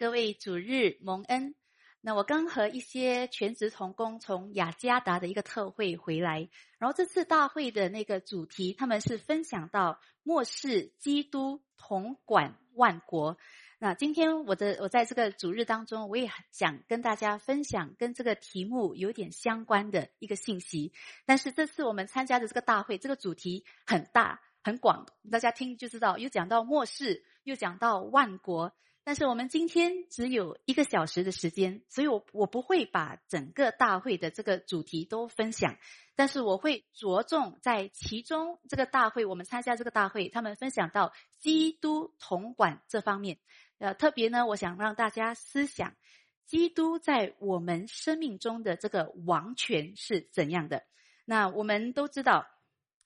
各位主日蒙恩。那我刚和一些全职童工从雅加达的一个特会回来，然后这次大会的那个主题，他们是分享到末世基督统管万国。那今天我的我在这个主日当中，我也想跟大家分享跟这个题目有点相关的一个信息。但是这次我们参加的这个大会，这个主题很大很广，大家听就知道，又讲到末世，又讲到万国。但是我们今天只有一个小时的时间，所以我我不会把整个大会的这个主题都分享，但是我会着重在其中这个大会，我们参加这个大会，他们分享到基督统管这方面。呃，特别呢，我想让大家思想，基督在我们生命中的这个王权是怎样的。那我们都知道，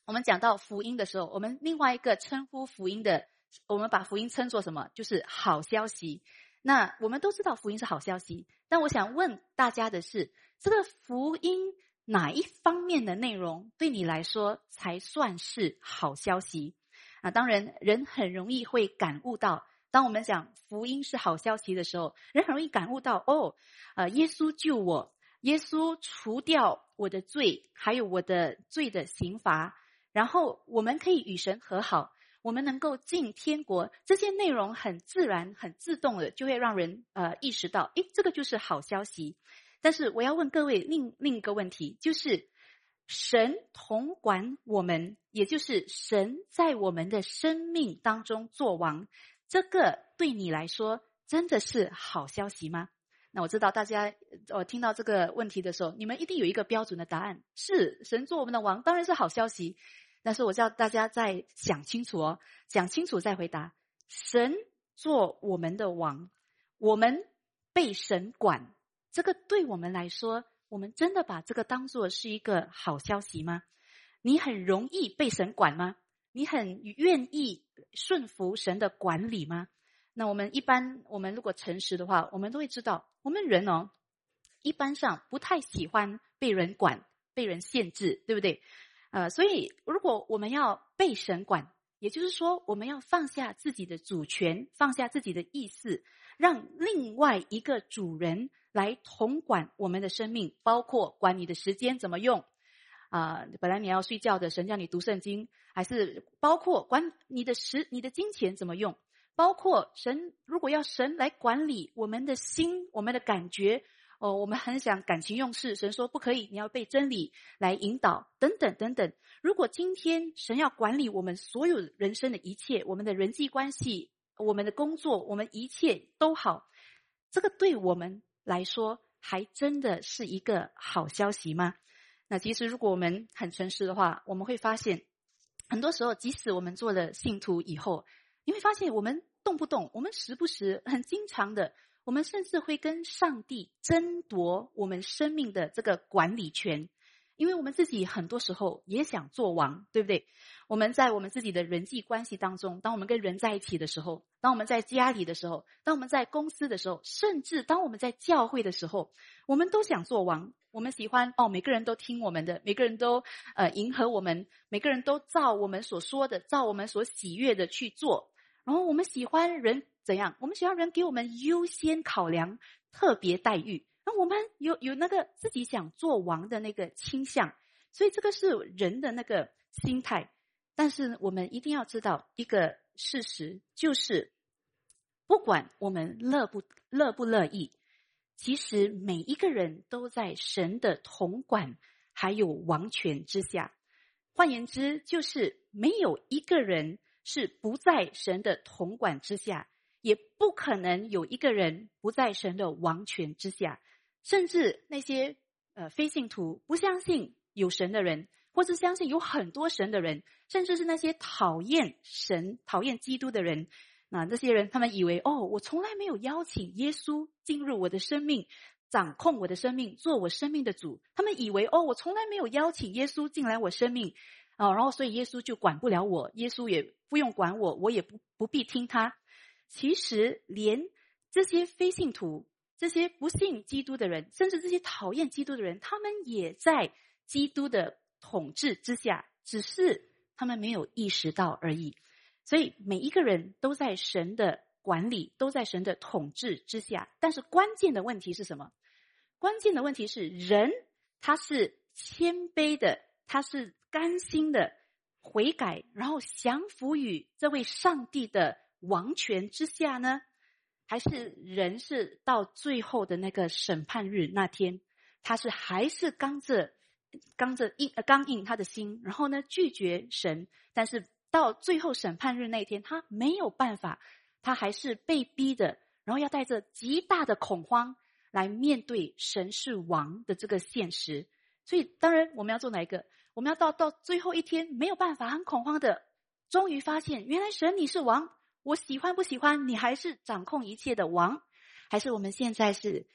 我们讲到福音的时候，我们另外一个称呼福音的。我们把福音称作什么？就是好消息。那我们都知道福音是好消息，但我想问大家的是，这个福音哪一方面的内容对你来说才算是好消息？啊，当然，人很容易会感悟到，当我们讲福音是好消息的时候，人很容易感悟到，哦，呃，耶稣救我，耶稣除掉我的罪，还有我的罪的刑罚，然后我们可以与神和好。我们能够进天国，这些内容很自然、很自动的，就会让人呃意识到，诶，这个就是好消息。但是我要问各位另另一个问题，就是神统管我们，也就是神在我们的生命当中做王，这个对你来说真的是好消息吗？那我知道大家我听到这个问题的时候，你们一定有一个标准的答案：是神做我们的王，当然是好消息。但是我叫大家再想清楚哦，想清楚再回答。神做我们的王，我们被神管，这个对我们来说，我们真的把这个当做是一个好消息吗？你很容易被神管吗？你很愿意顺服神的管理吗？那我们一般，我们如果诚实的话，我们都会知道，我们人哦，一般上不太喜欢被人管、被人限制，对不对？呃，所以如果我们要被神管，也就是说，我们要放下自己的主权，放下自己的意思，让另外一个主人来统管我们的生命，包括管你的时间怎么用。啊，本来你要睡觉的，神叫你读圣经，还是包括管你的时、你的金钱怎么用，包括神如果要神来管理我们的心、我们的感觉。哦，我们很想感情用事，神说不可以，你要被真理来引导，等等等等。如果今天神要管理我们所有人生的一切，我们的人际关系、我们的工作，我们一切都好，这个对我们来说还真的是一个好消息吗？那其实如果我们很诚实的话，我们会发现，很多时候即使我们做了信徒以后，你会发现我们动不动，我们时不时很经常的。我们甚至会跟上帝争夺我们生命的这个管理权，因为我们自己很多时候也想做王，对不对？我们在我们自己的人际关系当中，当我们跟人在一起的时候，当我们在家里的时候，当我们在公司的时候，甚至当我们在教会的时候，我们都想做王。我们喜欢哦，每个人都听我们的，每个人都呃迎合我们，每个人都照我们所说的，照我们所喜悦的去做。然后我们喜欢人。怎样？我们需要人给我们优先考量、特别待遇。那我们有有那个自己想做王的那个倾向，所以这个是人的那个心态。但是我们一定要知道一个事实，就是不管我们乐不乐不乐意，其实每一个人都在神的统管还有王权之下。换言之，就是没有一个人是不在神的统管之下。也不可能有一个人不在神的王权之下，甚至那些呃非信徒不相信有神的人，或是相信有很多神的人，甚至是那些讨厌神、讨厌基督的人，那这些人他们以为哦，我从来没有邀请耶稣进入我的生命，掌控我的生命，做我生命的主。他们以为哦，我从来没有邀请耶稣进来我生命，哦，然后所以耶稣就管不了我，耶稣也不用管我，我也不不必听他。其实，连这些非信徒、这些不信基督的人，甚至这些讨厌基督的人，他们也在基督的统治之下，只是他们没有意识到而已。所以，每一个人都在神的管理，都在神的统治之下。但是关键的问题是什么？关键的问题是人他是谦卑的，他是甘心的悔改，然后降服于这位上帝的王权之下呢？还是人是到最后的那个审判日那天，他是还是刚着刚着硬刚硬他的心，然后呢拒绝神，但是到最后审判日那天，他没有办法，他还是被逼的，然后要带着极大的恐慌来面对神是王的这个现实。所以，当然我们要做哪一个？我们要到到最后一天没有办法，很恐慌的，终于发现原来神你是王。我喜欢不喜欢你，还是掌控一切的王，还是我们现在是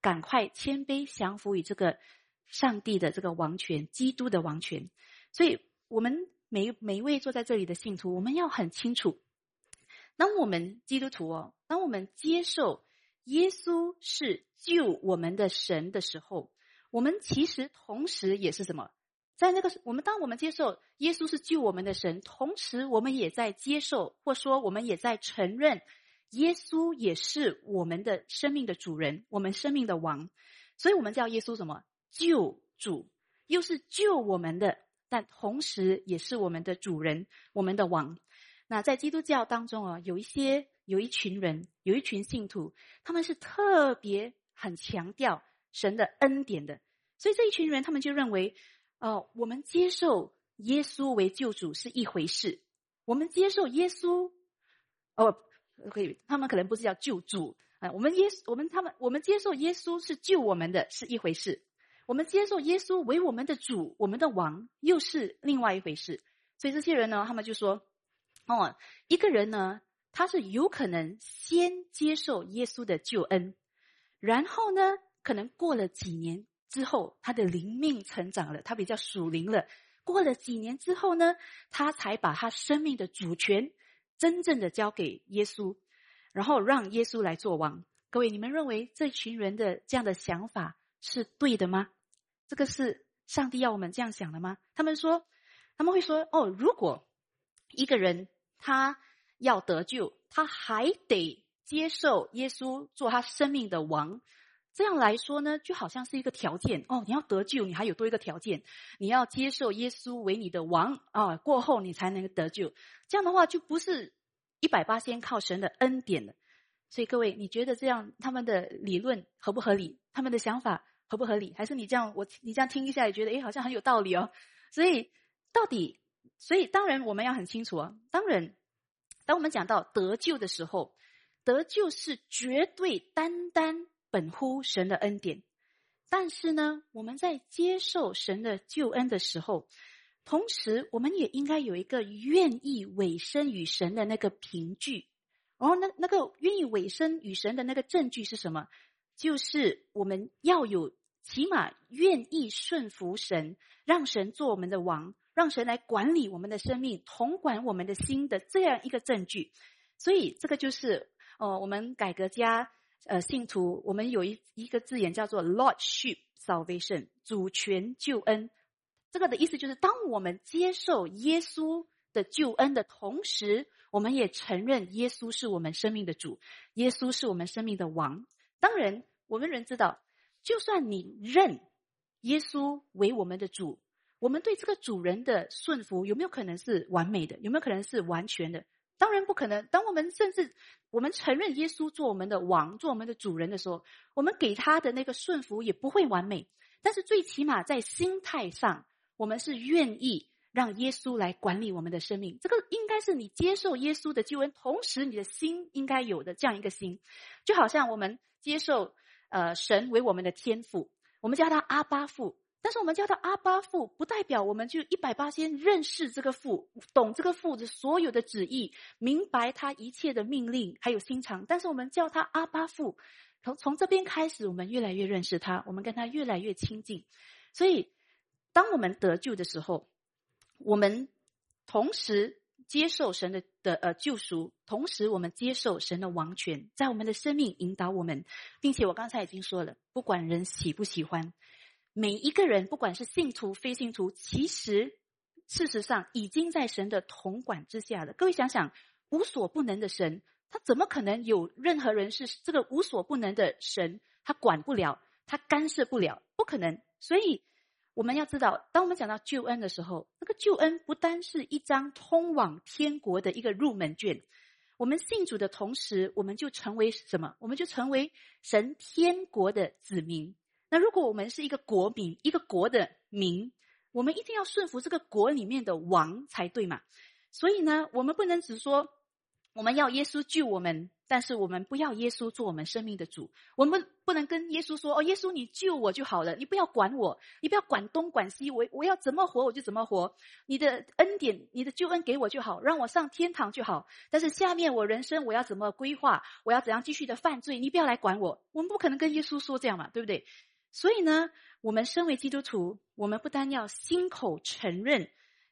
赶快谦卑降服于这个上帝的这个王权，基督的王权？所以，我们每每一位坐在这里的信徒，我们要很清楚，当我们基督徒哦，当我们接受耶稣是救我们的神的时候，我们其实同时也是什么？在那个，我们当我们接受耶稣是救我们的神，同时我们也在接受，或说我们也在承认，耶稣也是我们的生命的主人，我们生命的王。所以，我们叫耶稣什么？救主，又是救我们的，但同时也是我们的主人，我们的王。那在基督教当中啊，有一些有一群人，有一群信徒，他们是特别很强调神的恩典的，所以这一群人他们就认为。哦，我们接受耶稣为救主是一回事，我们接受耶稣，哦，可以，他们可能不是叫救主啊。我们耶，我们他们，我们接受耶稣是救我们的是一回事，我们接受耶稣为我们的主，我们的王又是另外一回事。所以这些人呢，他们就说，哦，一个人呢，他是有可能先接受耶稣的救恩，然后呢，可能过了几年。之后，他的灵命成长了，他比较属灵了。过了几年之后呢，他才把他生命的主权真正的交给耶稣，然后让耶稣来做王。各位，你们认为这群人的这样的想法是对的吗？这个是上帝要我们这样想的吗？他们说，他们会说：哦，如果一个人他要得救，他还得接受耶稣做他生命的王。这样来说呢，就好像是一个条件哦。你要得救，你还有多一个条件，你要接受耶稣为你的王啊，过后你才能得救。这样的话，就不是一百八先靠神的恩典了。所以各位，你觉得这样他们的理论合不合理？他们的想法合不合理？还是你这样我你这样听一下也觉得诶好像很有道理哦。所以到底，所以当然我们要很清楚啊。当然，当我们讲到得救的时候，得救是绝对单单。本乎神的恩典，但是呢，我们在接受神的救恩的时候，同时我们也应该有一个愿意委身与神的那个凭据。然后，那那个愿意委身与神的那个证据是什么？就是我们要有起码愿意顺服神，让神做我们的王，让神来管理我们的生命，统管我们的心的这样一个证据。所以，这个就是哦，我们改革家。呃，信徒，我们有一一个字眼叫做 Lordship Salvation，主权救恩。这个的意思就是，当我们接受耶稣的救恩的同时，我们也承认耶稣是我们生命的主，耶稣是我们生命的王。当然，我们人知道，就算你认耶稣为我们的主，我们对这个主人的顺服有没有可能是完美的？有没有可能是完全的？当然不可能。当我们甚至我们承认耶稣做我们的王、做我们的主人的时候，我们给他的那个顺服也不会完美。但是最起码在心态上，我们是愿意让耶稣来管理我们的生命。这个应该是你接受耶稣的救恩，同时你的心应该有的这样一个心，就好像我们接受呃神为我们的天父，我们叫他阿巴父。但是我们叫他阿巴父，不代表我们就一百八先认识这个父，懂这个父的所有的旨意，明白他一切的命令，还有心肠。但是我们叫他阿巴父，从从这边开始，我们越来越认识他，我们跟他越来越亲近。所以，当我们得救的时候，我们同时接受神的的呃救赎，同时我们接受神的王权，在我们的生命引导我们，并且我刚才已经说了，不管人喜不喜欢。每一个人，不管是信徒、非信徒，其实事实上已经在神的统管之下了。各位想想，无所不能的神他怎么可能有任何人是这个无所不能的神？他管不了，他干涉不了，不可能。所以我们要知道，当我们讲到救恩的时候，那个救恩不单是一张通往天国的一个入门券。我们信主的同时，我们就成为什么？我们就成为神天国的子民。那如果我们是一个国民，一个国的民，我们一定要顺服这个国里面的王才对嘛？所以呢，我们不能只说我们要耶稣救我们。但是我们不要耶稣做我们生命的主，我们不能跟耶稣说：“哦，耶稣你救我就好了，你不要管我，你不要管东管西，我我要怎么活我就怎么活，你的恩典、你的救恩给我就好，让我上天堂就好。但是下面我人生我要怎么规划，我要怎样继续的犯罪，你不要来管我。我们不可能跟耶稣说这样嘛，对不对？所以呢，我们身为基督徒，我们不单要心口承认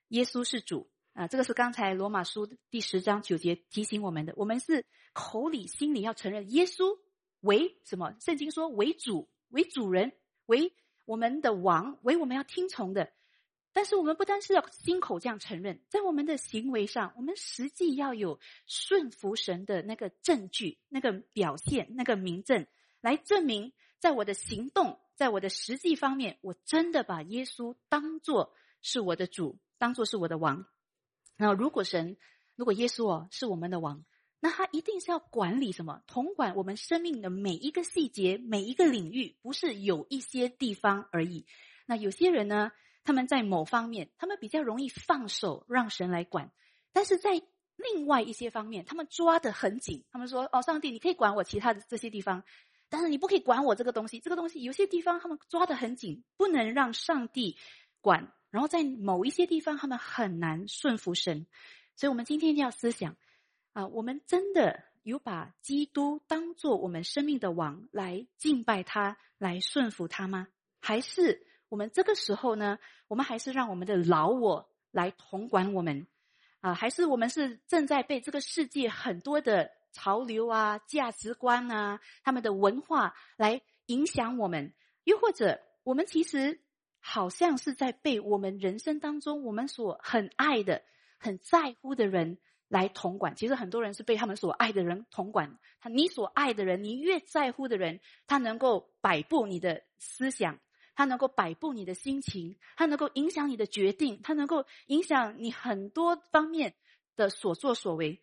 耶稣是主。”啊，这个是刚才罗马书第十章九节提醒我们的。我们是口里、心里要承认耶稣为什么？圣经说为主、为主人、为我们的王、为我们要听从的。但是我们不单是要心口这样承认，在我们的行为上，我们实际要有顺服神的那个证据、那个表现、那个明证，来证明在我的行动、在我的实际方面，我真的把耶稣当做是我的主，当做是我的王。那如果神，如果耶稣哦是我们的王，那他一定是要管理什么？统管我们生命的每一个细节、每一个领域，不是有一些地方而已。那有些人呢，他们在某方面，他们比较容易放手让神来管；但是在另外一些方面，他们抓得很紧。他们说：“哦，上帝，你可以管我其他的这些地方，但是你不可以管我这个东西。这个东西有些地方他们抓得很紧，不能让上帝管。”然后在某一些地方，他们很难顺服神，所以我们今天要思想啊，我们真的有把基督当做我们生命的王来敬拜他，来顺服他吗？还是我们这个时候呢？我们还是让我们的老我来统管我们啊？还是我们是正在被这个世界很多的潮流啊、价值观啊、他们的文化来影响我们？又或者我们其实？好像是在被我们人生当中我们所很爱的、很在乎的人来统管。其实很多人是被他们所爱的人统管。他你所爱的人，你越在乎的人，他能够摆布你的思想，他能够摆布你的心情，他能够影响你的决定，他能够影响你很多方面的所作所为。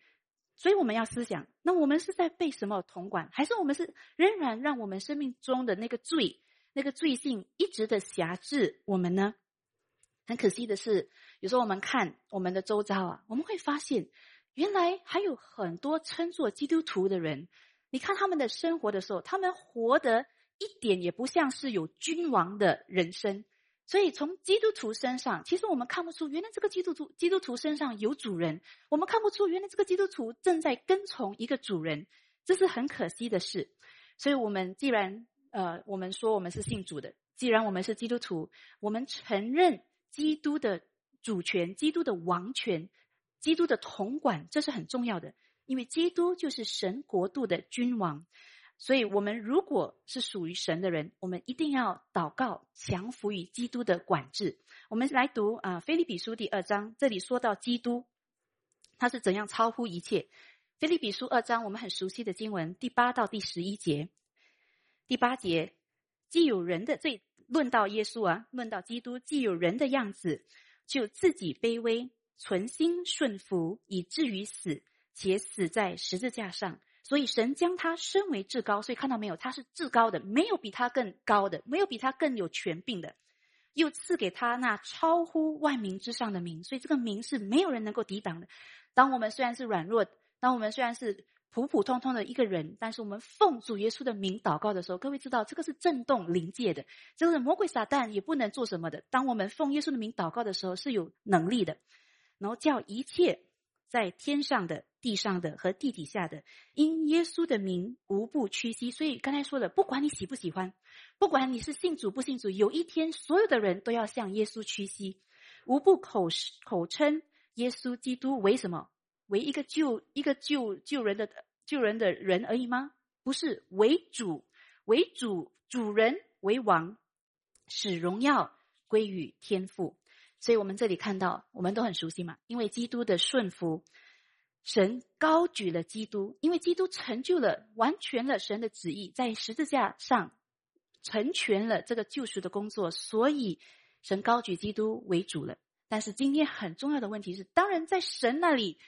所以我们要思想：那我们是在被什么统管，还是我们是仍然让我们生命中的那个罪？那个罪性一直的辖制我们呢？很可惜的是，有时候我们看我们的周遭啊，我们会发现，原来还有很多称作基督徒的人。你看他们的生活的时候，他们活得一点也不像是有君王的人生。所以从基督徒身上，其实我们看不出，原来这个基督徒基督徒身上有主人。我们看不出，原来这个基督徒正在跟从一个主人，这是很可惜的事。所以我们既然呃，我们说我们是信主的。既然我们是基督徒，我们承认基督的主权、基督的王权、基督的统管，这是很重要的。因为基督就是神国度的君王，所以我们如果是属于神的人，我们一定要祷告，降服于基督的管制。我们来读啊，《菲利比书》第二章，这里说到基督，他是怎样超乎一切。《菲利比书》二章，我们很熟悉的经文，第八到第十一节。第八节，既有人的罪，论到耶稣啊，论到基督，既有人的样子，就自己卑微，存心顺服，以至于死，且死在十字架上。所以神将他升为至高，所以看到没有，他是至高的，没有比他更高的，没有比他更有权柄的，又赐给他那超乎万民之上的名，所以这个名是没有人能够抵挡的。当我们虽然是软弱，当我们虽然是。普普通通的一个人，但是我们奉主耶稣的名祷告的时候，各位知道这个是震动灵界的，这个魔鬼撒旦也不能做什么的。当我们奉耶稣的名祷告的时候，是有能力的，然后叫一切在天上的、地上的和地底下的，因耶稣的名无不屈膝。所以刚才说的，不管你喜不喜欢，不管你是信主不信主，有一天所有的人都要向耶稣屈膝，无不口口称耶稣基督为什么？为一个救一个救救人的救人的人而已吗？不是，为主为主主人为王，使荣耀归于天父。所以我们这里看到，我们都很熟悉嘛，因为基督的顺服，神高举了基督，因为基督成就了完全了神的旨意，在十字架上成全了这个救赎的工作，所以神高举基督为主了。但是今天很重要的问题是，当然在神那里，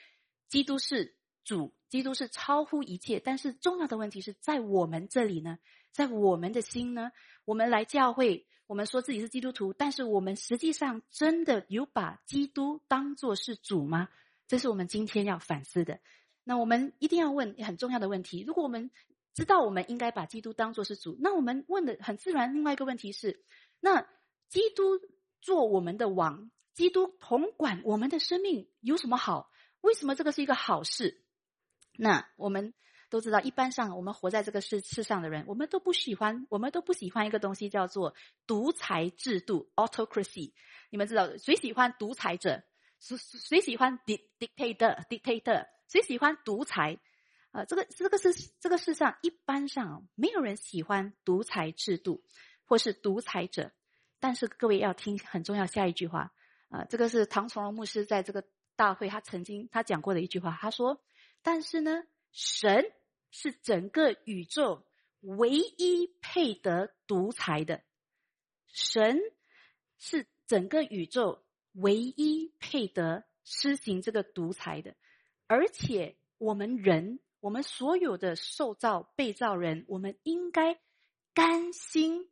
基督是主，基督是超乎一切。但是重要的问题是在我们这里呢，在我们的心呢，我们来教会，我们说自己是基督徒，但是我们实际上真的有把基督当作是主吗？这是我们今天要反思的。那我们一定要问很重要的问题：如果我们知道我们应该把基督当作是主，那我们问的很自然。另外一个问题是：那基督做我们的王，基督统管我们的生命有什么好？为什么这个是一个好事？那我们都知道，一般上我们活在这个世世上的人，我们都不喜欢，我们都不喜欢一个东西叫做独裁制度 （autocracy）。你们知道谁喜欢独裁者？谁谁喜欢 dictator dictator？谁喜欢独裁？啊，这个这个是这个世上一般上没有人喜欢独裁制度或是独裁者。但是各位要听很重要下一句话啊，这个是唐崇荣牧师在这个大会他曾经他讲过的一句话，他说：“但是呢，神是整个宇宙唯一配得独裁的，神是整个宇宙。”唯一配得施行这个独裁的，而且我们人，我们所有的受造被造人，我们应该甘心，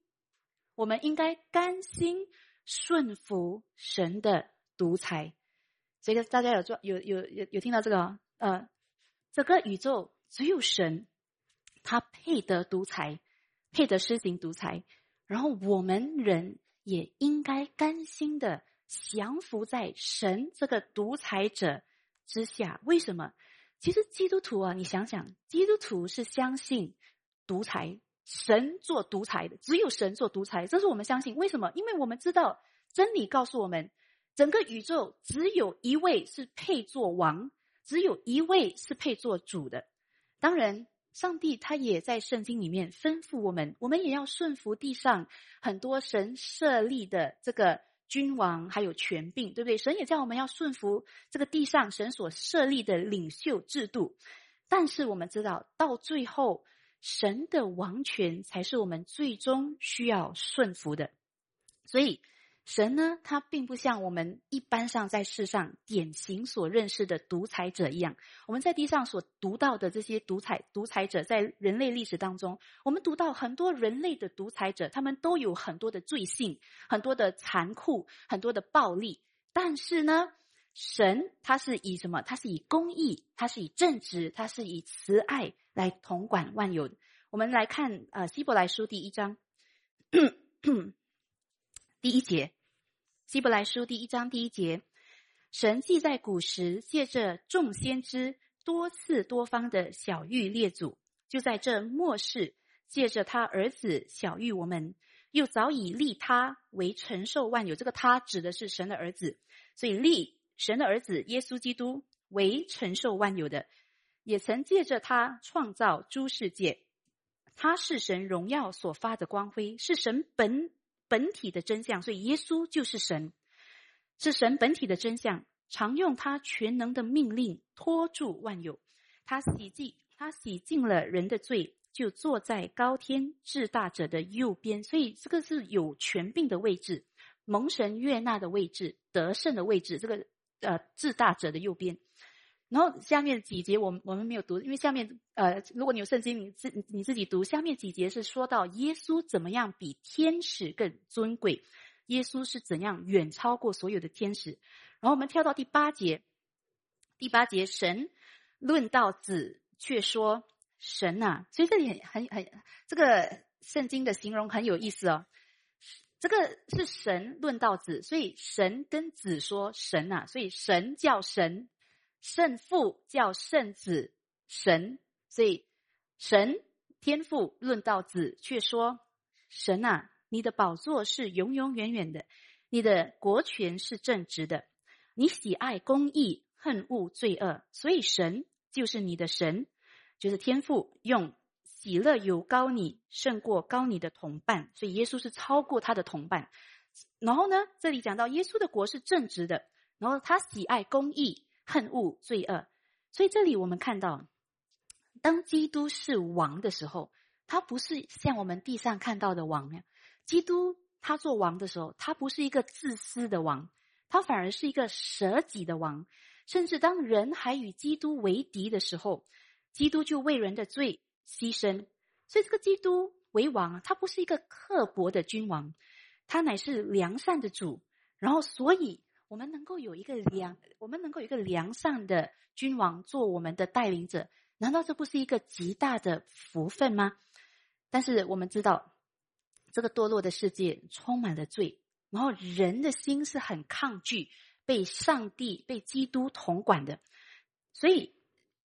我们应该甘心顺服神的独裁。这个大家有做有有有有听到这个？呃，整个宇宙只有神，他配得独裁，配得施行独裁，然后我们人也应该甘心的。降服在神这个独裁者之下，为什么？其实基督徒啊，你想想，基督徒是相信独裁，神做独裁的，只有神做独裁，这是我们相信。为什么？因为我们知道真理告诉我们，整个宇宙只有一位是配做王，只有一位是配做主的。当然，上帝他也在圣经里面吩咐我们，我们也要顺服地上很多神设立的这个。君王还有权柄，对不对？神也叫我们要顺服这个地上神所设立的领袖制度，但是我们知道，到最后，神的王权才是我们最终需要顺服的，所以。神呢，他并不像我们一般上在世上典型所认识的独裁者一样。我们在地上所读到的这些独裁独裁者，在人类历史当中，我们读到很多人类的独裁者，他们都有很多的罪性、很多的残酷、很多的暴力。但是呢，神他是以什么？他是以公义，他是以正直，他是以慈爱来统管万有。我们来看呃希伯来书第一章。第一节，希伯来书第一章第一节，神既在古时借着众先知多次多方的小谕列祖，就在这末世借着他儿子小谕我们，又早已立他为承受万有。这个他指的是神的儿子，所以立神的儿子耶稣基督为承受万有的，也曾借着他创造诸世界。他是神荣耀所发的光辉，是神本。本体的真相，所以耶稣就是神，是神本体的真相。常用他全能的命令托住万有，他洗净他洗净了人的罪，就坐在高天至大者的右边。所以这个是有权柄的位置，蒙神悦纳的位置，得胜的位置。这个呃至大者的右边。然后下面几节我们我们没有读，因为下面呃，如果你有圣经，你自你自己读。下面几节是说到耶稣怎么样比天使更尊贵，耶稣是怎样远超过所有的天使。然后我们跳到第八节，第八节神论到子，却说神呐，所以这里很很很这个圣经的形容很有意思哦。这个是神论到子，所以神跟子说神呐，所以神叫神。圣父叫圣子神，所以神天父论到子，却说：“神啊，你的宝座是永永远远的，你的国权是正直的，你喜爱公义，恨恶罪恶，所以神就是你的神，就是天父用喜乐有高你，胜过高你的同伴，所以耶稣是超过他的同伴。然后呢，这里讲到耶稣的国是正直的，然后他喜爱公义。”恨恶罪恶，所以这里我们看到，当基督是王的时候，他不是像我们地上看到的王呀。基督他做王的时候，他不是一个自私的王，他反而是一个舍己的王。甚至当人还与基督为敌的时候，基督就为人的罪牺牲。所以这个基督为王，他不是一个刻薄的君王，他乃是良善的主。然后，所以我们能够有一个良，我们能够有一个良善的君王做我们的带领者，难道这不是一个极大的福分吗？但是我们知道。这个堕落的世界充满了罪，然后人的心是很抗拒被上帝、被基督统管的，所以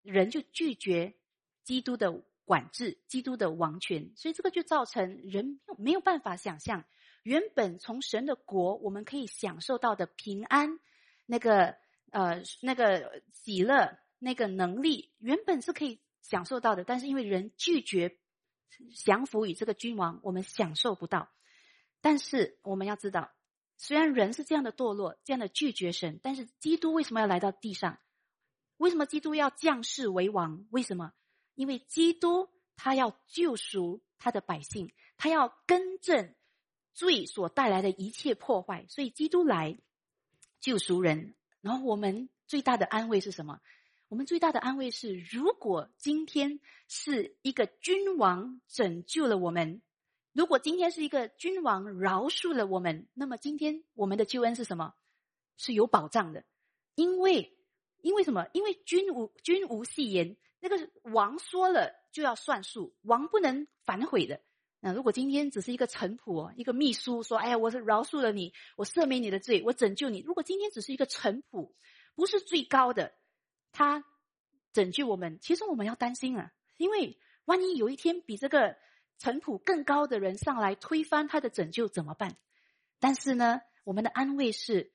人就拒绝基督的管制、基督的王权，所以这个就造成人没有办法想象，原本从神的国我们可以享受到的平安、那个呃那个喜乐、那个能力，原本是可以享受到的，但是因为人拒绝。降服于这个君王，我们享受不到。但是我们要知道，虽然人是这样的堕落，这样的拒绝神，但是基督为什么要来到地上？为什么基督要降世为王？为什么？因为基督他要救赎他的百姓，他要更正罪所带来的一切破坏。所以基督来救赎人。然后我们最大的安慰是什么？我们最大的安慰是，如果今天是一个君王拯救了我们，如果今天是一个君王饶恕了我们，那么今天我们的救恩是什么？是有保障的，因为因为什么？因为君无君无戏言，那个王说了就要算数，王不能反悔的。那如果今天只是一个臣仆，一个秘书说：“哎呀，我是饶恕了你，我赦免你的罪，我拯救你。”如果今天只是一个臣仆，不是最高的。他拯救我们，其实我们要担心啊，因为万一有一天比这个尘土更高的人上来推翻他的拯救怎么办？但是呢，我们的安慰是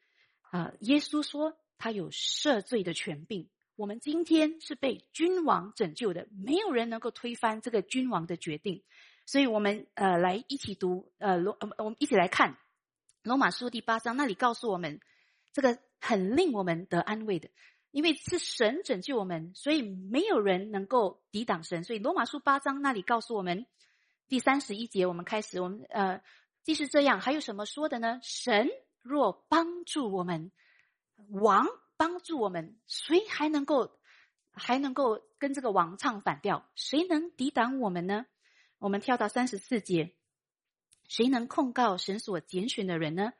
啊，耶稣说他有赦罪的权柄。我们今天是被君王拯救的，没有人能够推翻这个君王的决定。所以我们呃来一起读呃罗，我们一起来看罗马书第八章，那里告诉我们这个很令我们得安慰的。因为是神拯救我们，所以没有人能够抵挡神。所以罗马书八章那里告诉我们，第三十一节，我们开始，我们呃，既是这样，还有什么说的呢？神若帮助我们，王帮助我们，谁还能够还能够跟这个王唱反调？谁能抵挡我们呢？我们跳到三十四节，谁能控告神所拣选的人呢？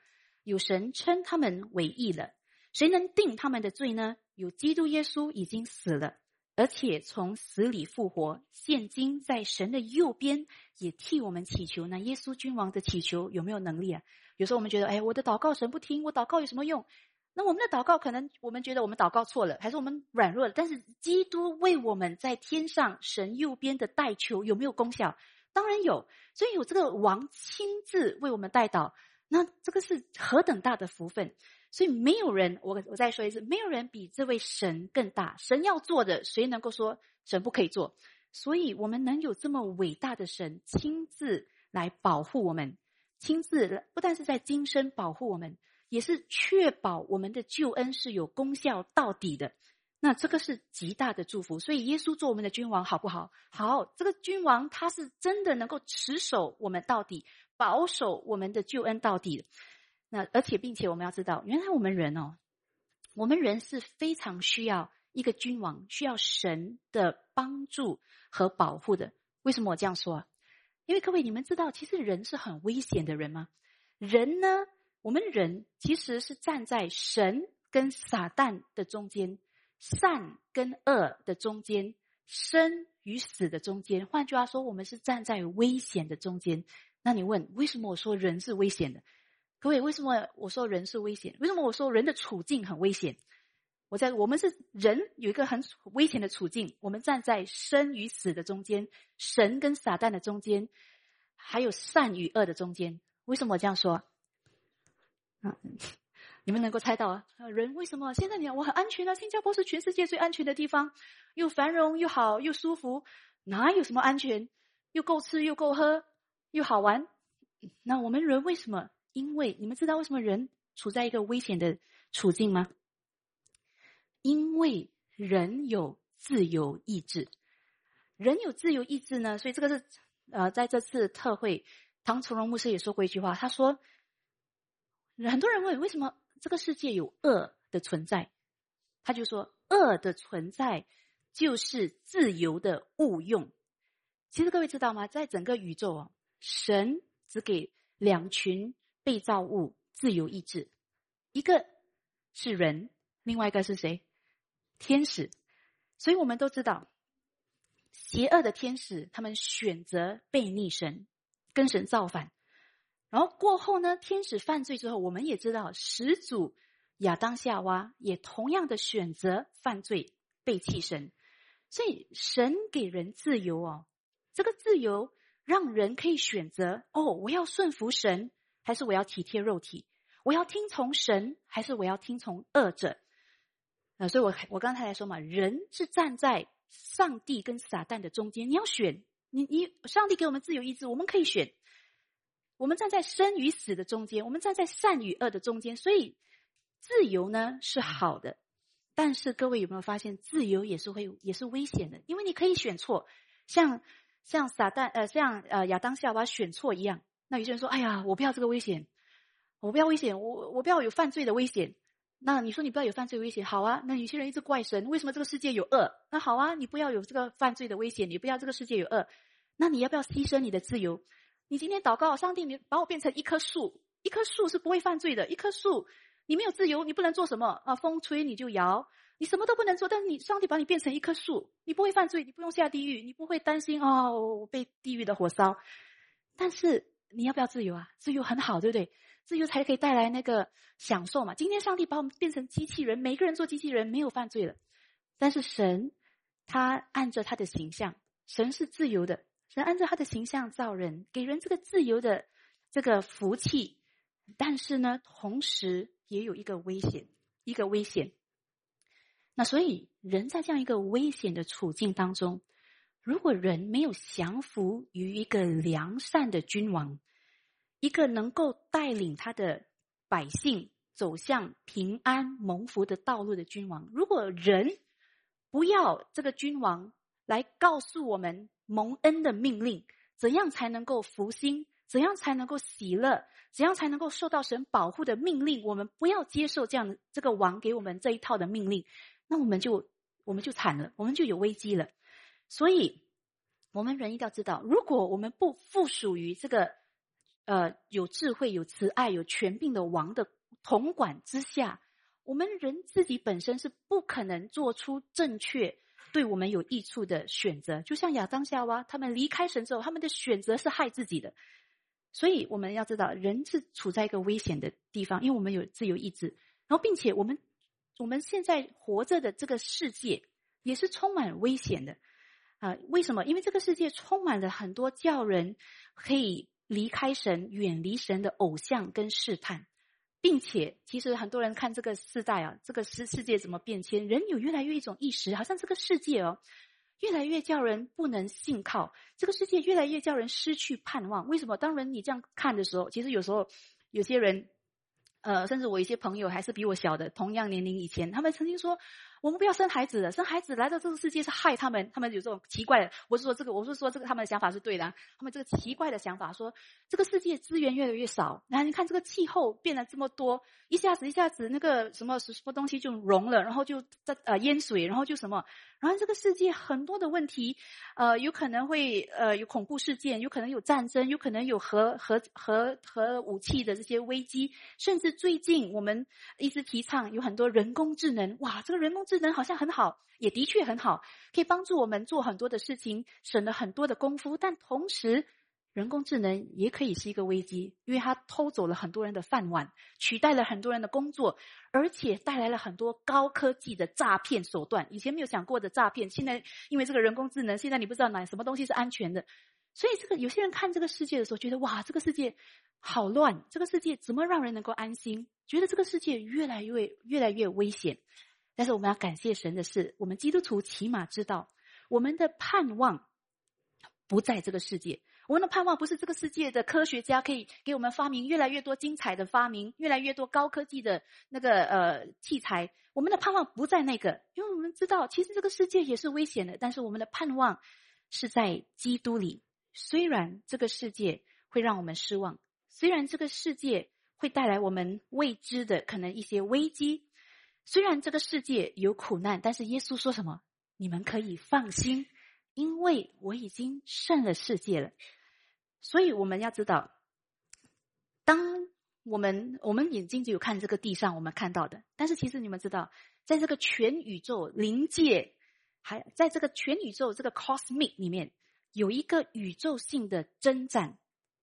有神称他们为义了，谁能定他们的罪呢？有基督耶稣已经死了，而且从死里复活，现今在神的右边，也替我们祈求。那耶稣君王的祈求有没有能力啊？有时候我们觉得，哎，我的祷告神不听，我祷告有什么用？那我们的祷告可能我们觉得我们祷告错了，还是我们软弱了？但是基督为我们在天上神右边的代求有没有功效？当然有，所以有这个王亲自为我们代祷，那这个是何等大的福分！所以没有人，我我再说一次，没有人比这位神更大。神要做的，谁能够说神不可以做？所以我们能有这么伟大的神亲自来保护我们，亲自不但是在今生保护我们，也是确保我们的救恩是有功效到底的。那这个是极大的祝福。所以耶稣做我们的君王好不好？好，这个君王他是真的能够持守我们到底，保守我们的救恩到底。那而且，并且我们要知道，原来我们人哦，我们人是非常需要一个君王，需要神的帮助和保护的。为什么我这样说啊？因为各位，你们知道，其实人是很危险的人吗？人呢，我们人其实是站在神跟撒旦的中间，善跟恶的中间，生与死的中间。换句话说，我们是站在危险的中间。那你问，为什么我说人是危险的？各位，为什么我说人是危险？为什么我说人的处境很危险？我在我们是人有一个很危险的处境，我们站在生与死的中间，神跟撒旦的中间，还有善与恶的中间。为什么我这样说？啊，你们能够猜到啊？人为什么现在你我很安全啊？新加坡是全世界最安全的地方，又繁荣又好又舒服，哪有什么安全？又够吃又够喝又好玩，那我们人为什么？因为你们知道为什么人处在一个危险的处境吗？因为人有自由意志。人有自由意志呢，所以这个是呃，在这次特会，唐崇荣牧师也说过一句话，他说，很多人问为什么这个世界有恶的存在，他就说，恶的存在就是自由的误用。其实各位知道吗？在整个宇宙啊，神只给两群被造物自由意志，一个是人，另外一个是谁？天使。所以我们都知道，邪恶的天使他们选择背逆神，跟神造反。然后过后呢，天使犯罪之后，我们也知道始祖亚当夏娃也同样的选择犯罪，背弃神。所以神给人自由哦。这个自由让人可以选择哦，我要顺服神，还是我要体贴肉体？我要听从神，还是我要听从恶者？啊，所以我我刚才来说嘛，人是站在上帝跟撒旦的中间，你要选，你你上帝给我们自由意志，我们可以选。我们站在生与死的中间，我们站在善与恶的中间，所以自由呢是好的，但是各位有没有发现，自由也是会也是危险的，因为你可以选错，像。像撒旦呃，像呃亚当夏娃选错一样，那有些人说：“哎呀，我不要这个危险，我不要危险，我我不要有犯罪的危险。”那你说你不要有犯罪危险，好啊。那有些人一直怪神，为什么这个世界有恶？那好啊，你不要有这个犯罪的危险，你不要这个世界有恶。那你要不要牺牲你的自由？你今天祷告，上帝，你把我变成一棵树，一棵树是不会犯罪的，一棵树你没有自由，你不能做什么啊？风吹你就摇。你什么都不能做，但是你上帝把你变成一棵树，你不会犯罪，你不用下地狱，你不会担心哦我被地狱的火烧。但是你要不要自由啊？自由很好，对不对？自由才可以带来那个享受嘛。今天上帝把我们变成机器人，每个人做机器人没有犯罪了，但是神他按着他的形象，神是自由的，神按照他的形象造人，给人这个自由的这个福气。但是呢，同时也有一个危险，一个危险。那所以，人在这样一个危险的处境当中，如果人没有降服于一个良善的君王，一个能够带领他的百姓走向平安蒙福的道路的君王，如果人不要这个君王来告诉我们蒙恩的命令，怎样才能够福星？怎样才能够喜乐？怎样才能够受到神保护的命令？我们不要接受这样的这个王给我们这一套的命令。那我们就我们就惨了，我们就有危机了。所以，我们人一定要知道，如果我们不附属于这个呃有智慧、有慈爱、有权柄的王的统管之下，我们人自己本身是不可能做出正确、对我们有益处的选择。就像亚当夏娃他们离开神之后，他们的选择是害自己的。所以我们要知道，人是处在一个危险的地方，因为我们有自由意志，然后并且我们。我们现在活着的这个世界也是充满危险的，啊，为什么？因为这个世界充满了很多叫人可以离开神、远离神的偶像跟试探，并且，其实很多人看这个时代啊，这个世世界怎么变迁，人有越来越一种意识，好像这个世界哦，越来越叫人不能信靠，这个世界越来越叫人失去盼望。为什么？当人你这样看的时候，其实有时候有些人。呃，甚至我一些朋友还是比我小的，同样年龄以前，他们曾经说。我们不要生孩子了，生孩子来到这个世界是害他们。他们有这种奇怪的，我是说这个，我是说这个，他们的想法是对的。他们这个奇怪的想法说，这个世界资源越来越少，然后你看这个气候变得这么多，一下子一下子那个什么什么东西就融了，然后就在呃淹水，然后就什么，然后这个世界很多的问题，呃，有可能会呃有恐怖事件，有可能有战争，有可能有核核核核武器的这些危机，甚至最近我们一直提倡有很多人工智能，哇，这个人工智智能好像很好，也的确很好，可以帮助我们做很多的事情，省了很多的功夫。但同时，人工智能也可以是一个危机，因为它偷走了很多人的饭碗，取代了很多人的工作，而且带来了很多高科技的诈骗手段。以前没有想过的诈骗，现在因为这个人工智能，现在你不知道哪什么东西是安全的。所以，这个有些人看这个世界的时候，觉得哇，这个世界好乱，这个世界怎么让人能够安心？觉得这个世界越来越越来越危险。但是我们要感谢神的是，我们基督徒起码知道，我们的盼望不在这个世界，我们的盼望不是这个世界的科学家可以给我们发明越来越多精彩的发明，越来越多高科技的那个呃器材。我们的盼望不在那个，因为我们知道，其实这个世界也是危险的。但是我们的盼望是在基督里。虽然这个世界会让我们失望，虽然这个世界会带来我们未知的可能一些危机，虽然这个世界有苦难，但是耶稣说什么？你们可以放心，因为我已经胜了世界了。所以我们要知道，当我们我们眼睛只有看这个地上我们看到的，但是其实你们知道，在这个全宇宙临界，还在这个全宇宙这个 cosmic 里面，有一个宇宙性的征战，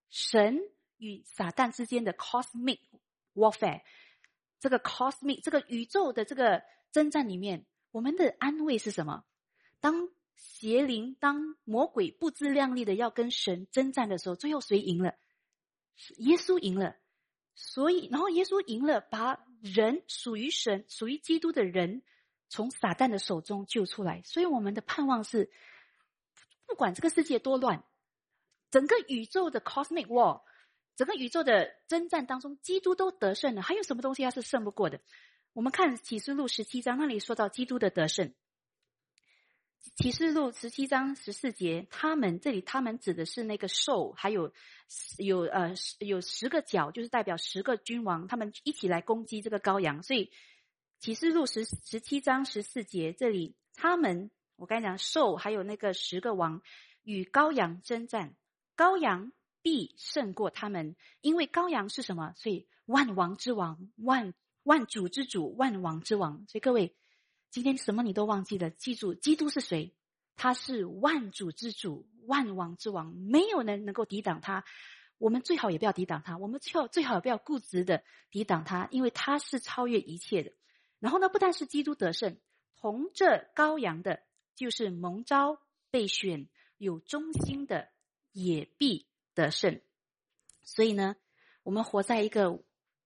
神与撒旦之间的 cosmic warfare，这个 cosmic 这个宇宙的这个征战里面，我们的安慰是什么？当邪灵、当魔鬼不自量力的要跟神征战的时候，最后谁赢了？耶稣赢了。所以，然后耶稣赢了，把人属于神、属于基督的人从撒旦的手中救出来。所以，我们的盼望是，不管这个世界多乱，整个宇宙的 cosmic war，整个宇宙的征战当中，基督都得胜了。还有什么东西他是胜不过的？我们看启示录十七章那里说到基督的得胜。启示录十七章十四节，他们这里他们指的是那个兽，还有有呃有十个角，就是代表十个君王，他们一起来攻击这个羔羊。所以启示录十十七章十四节，这里他们我刚才讲兽，还有那个十个王与羔羊征战，羔羊必胜过他们，因为羔羊是什么？所以万王之王，万万主之主，万王之王。所以各位。今天什么你都忘记了？记住，基督是谁？他是万主之主，万王之王，没有人能够抵挡他。我们最好也不要抵挡他，我们最好最好也不要固执的抵挡他，因为他是超越一切的。然后呢，不但是基督得胜，同这羔羊的，就是蒙召、被选、有忠心的，也必得胜。所以呢，我们活在一个，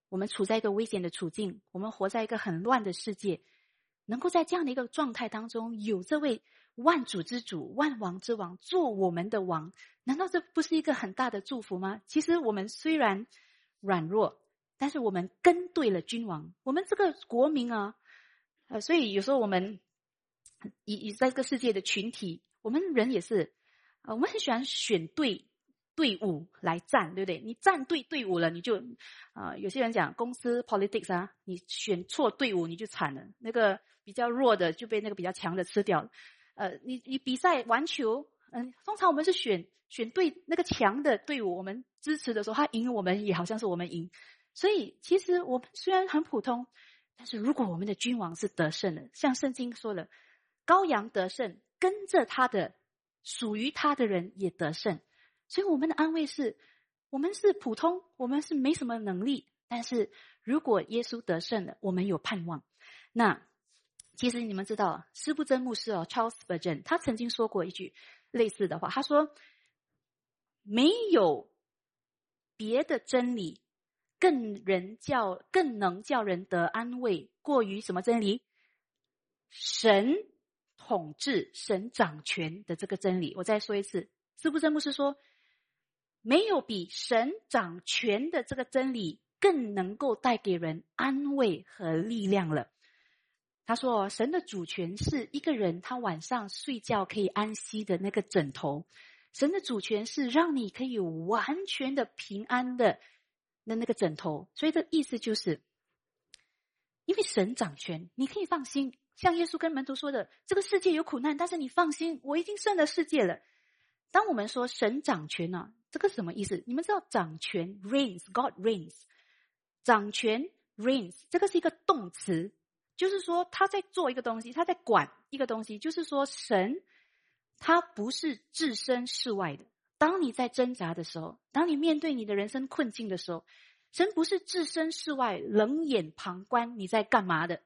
我们处在一个危险的处境，我们活在一个很乱的世界。能够在这样的一个状态当中，有这位万主之主、万王之王做我们的王，难道这不是一个很大的祝福吗？其实我们虽然软弱，但是我们跟对了君王。我们这个国民啊，呃，所以有时候我们以以在这个世界的群体，我们人也是，呃，我们很喜欢选对。队伍来站，对不对？你站对队伍了，你就啊，有些人讲公司 politics 啊，你选错队伍你就惨了。那个比较弱的就被那个比较强的吃掉了。呃，你你比赛玩球，嗯，通常我们是选选对那个强的队伍，我们支持的时候，他赢我们也好像是我们赢。所以其实我们虽然很普通，但是如果我们的君王是得胜的，像圣经说了，羔羊得胜，跟着他的属于他的人也得胜。所以我们的安慰是，我们是普通，我们是没什么能力。但是如果耶稣得胜了，我们有盼望。那其实你们知道，施布真牧师哦，Charles Spurgeon，他曾经说过一句类似的话，他说：“没有别的真理更人叫更能叫人得安慰，过于什么真理？神统治、神掌权的这个真理。”我再说一次，施布真牧师说。没有比神掌权的这个真理更能够带给人安慰和力量了。他说：“神的主权是一个人他晚上睡觉可以安息的那个枕头，神的主权是让你可以完全的平安的那那个枕头。所以这意思就是，因为神掌权，你可以放心。像耶稣跟门徒说的：这个世界有苦难，但是你放心，我已经胜了世界了。当我们说神掌权呢？”这个什么意思？你们知道掌权 reigns，God reigns，掌权 reigns，这个是一个动词，就是说他在做一个东西，他在管一个东西。就是说神他不是置身事外的。当你在挣扎的时候，当你面对你的人生困境的时候，神不是置身事外、冷眼旁观你在干嘛的。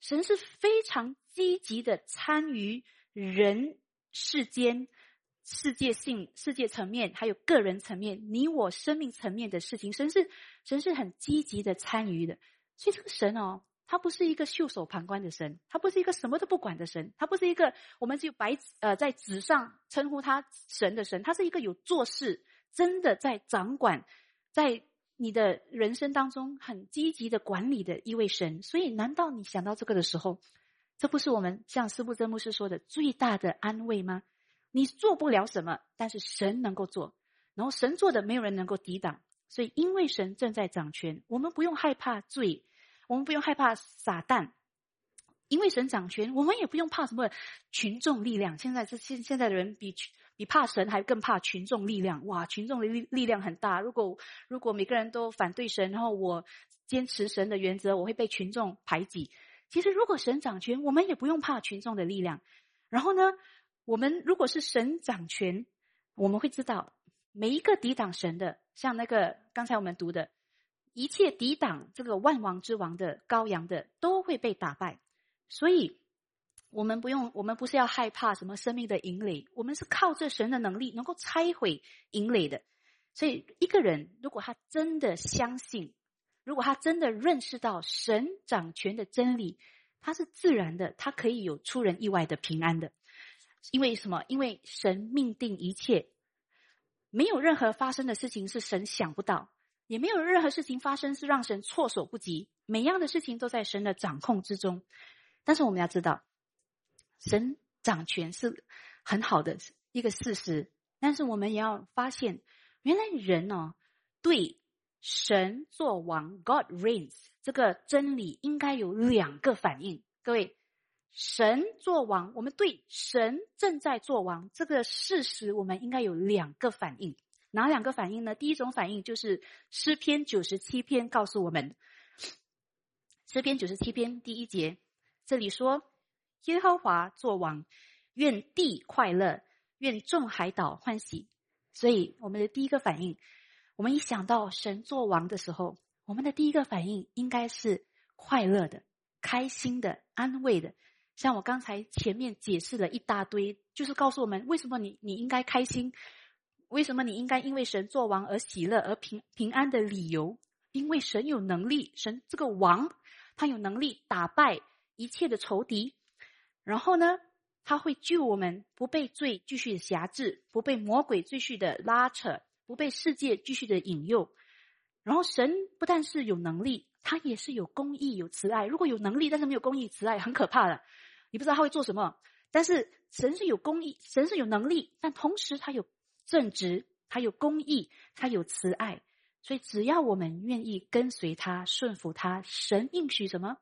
神是非常积极的参与人世间。世界性、世界层面，还有个人层面，你我生命层面的事情，神是神是很积极的参与的。所以这个神哦，他不是一个袖手旁观的神，他不是一个什么都不管的神，他不是一个我们就白呃在纸上称呼他神的神，他是一个有做事，真的在掌管，在你的人生当中很积极的管理的一位神。所以，难道你想到这个的时候，这不是我们像斯布真牧师说的最大的安慰吗？你做不了什么，但是神能够做，然后神做的没有人能够抵挡。所以，因为神正在掌权，我们不用害怕罪，我们不用害怕撒旦。因为神掌权，我们也不用怕什么群众力量。现在是现现在的人比比怕神还更怕群众力量。哇，群众的力力量很大。如果如果每个人都反对神，然后我坚持神的原则，我会被群众排挤。其实，如果神掌权，我们也不用怕群众的力量。然后呢，我们如果是神掌权，我们会知道。每一个抵挡神的，像那个刚才我们读的，一切抵挡这个万王之王的羔羊的，都会被打败。所以，我们不用，我们不是要害怕什么生命的营垒，我们是靠着神的能力能够拆毁营垒的。所以，一个人如果他真的相信，如果他真的认识到神掌权的真理，他是自然的，他可以有出人意外的平安的。因为什么？因为神命定一切。没有任何发生的事情是神想不到，也没有任何事情发生是让神措手不及。每样的事情都在神的掌控之中。但是我们要知道，神掌权是很好的一个事实。但是我们也要发现，原来人哦，对神做王 （God reigns） 这个真理应该有两个反应。各位。神做王，我们对神正在做王这个事实，我们应该有两个反应。哪两个反应呢？第一种反应就是诗篇九十七篇告诉我们，诗篇九十七篇第一节，这里说：“耶和华做王，愿地快乐，愿众海岛欢喜。”所以，我们的第一个反应，我们一想到神做王的时候，我们的第一个反应应该是快乐的、开心的、安慰的。像我刚才前面解释了一大堆，就是告诉我们为什么你你应该开心，为什么你应该因为神做王而喜乐而平平安的理由。因为神有能力，神这个王他有能力打败一切的仇敌，然后呢，他会救我们不被罪继续的辖制，不被魔鬼继续的拉扯，不被世界继续的引诱。然后神不但是有能力，他也是有公义、有慈爱。如果有能力但是没有公义、慈爱，很可怕的。你不知道他会做什么，但是神是有公义，神是有能力，但同时他有正直，他有公义，他有慈爱。所以只要我们愿意跟随他、顺服他，神应许什么？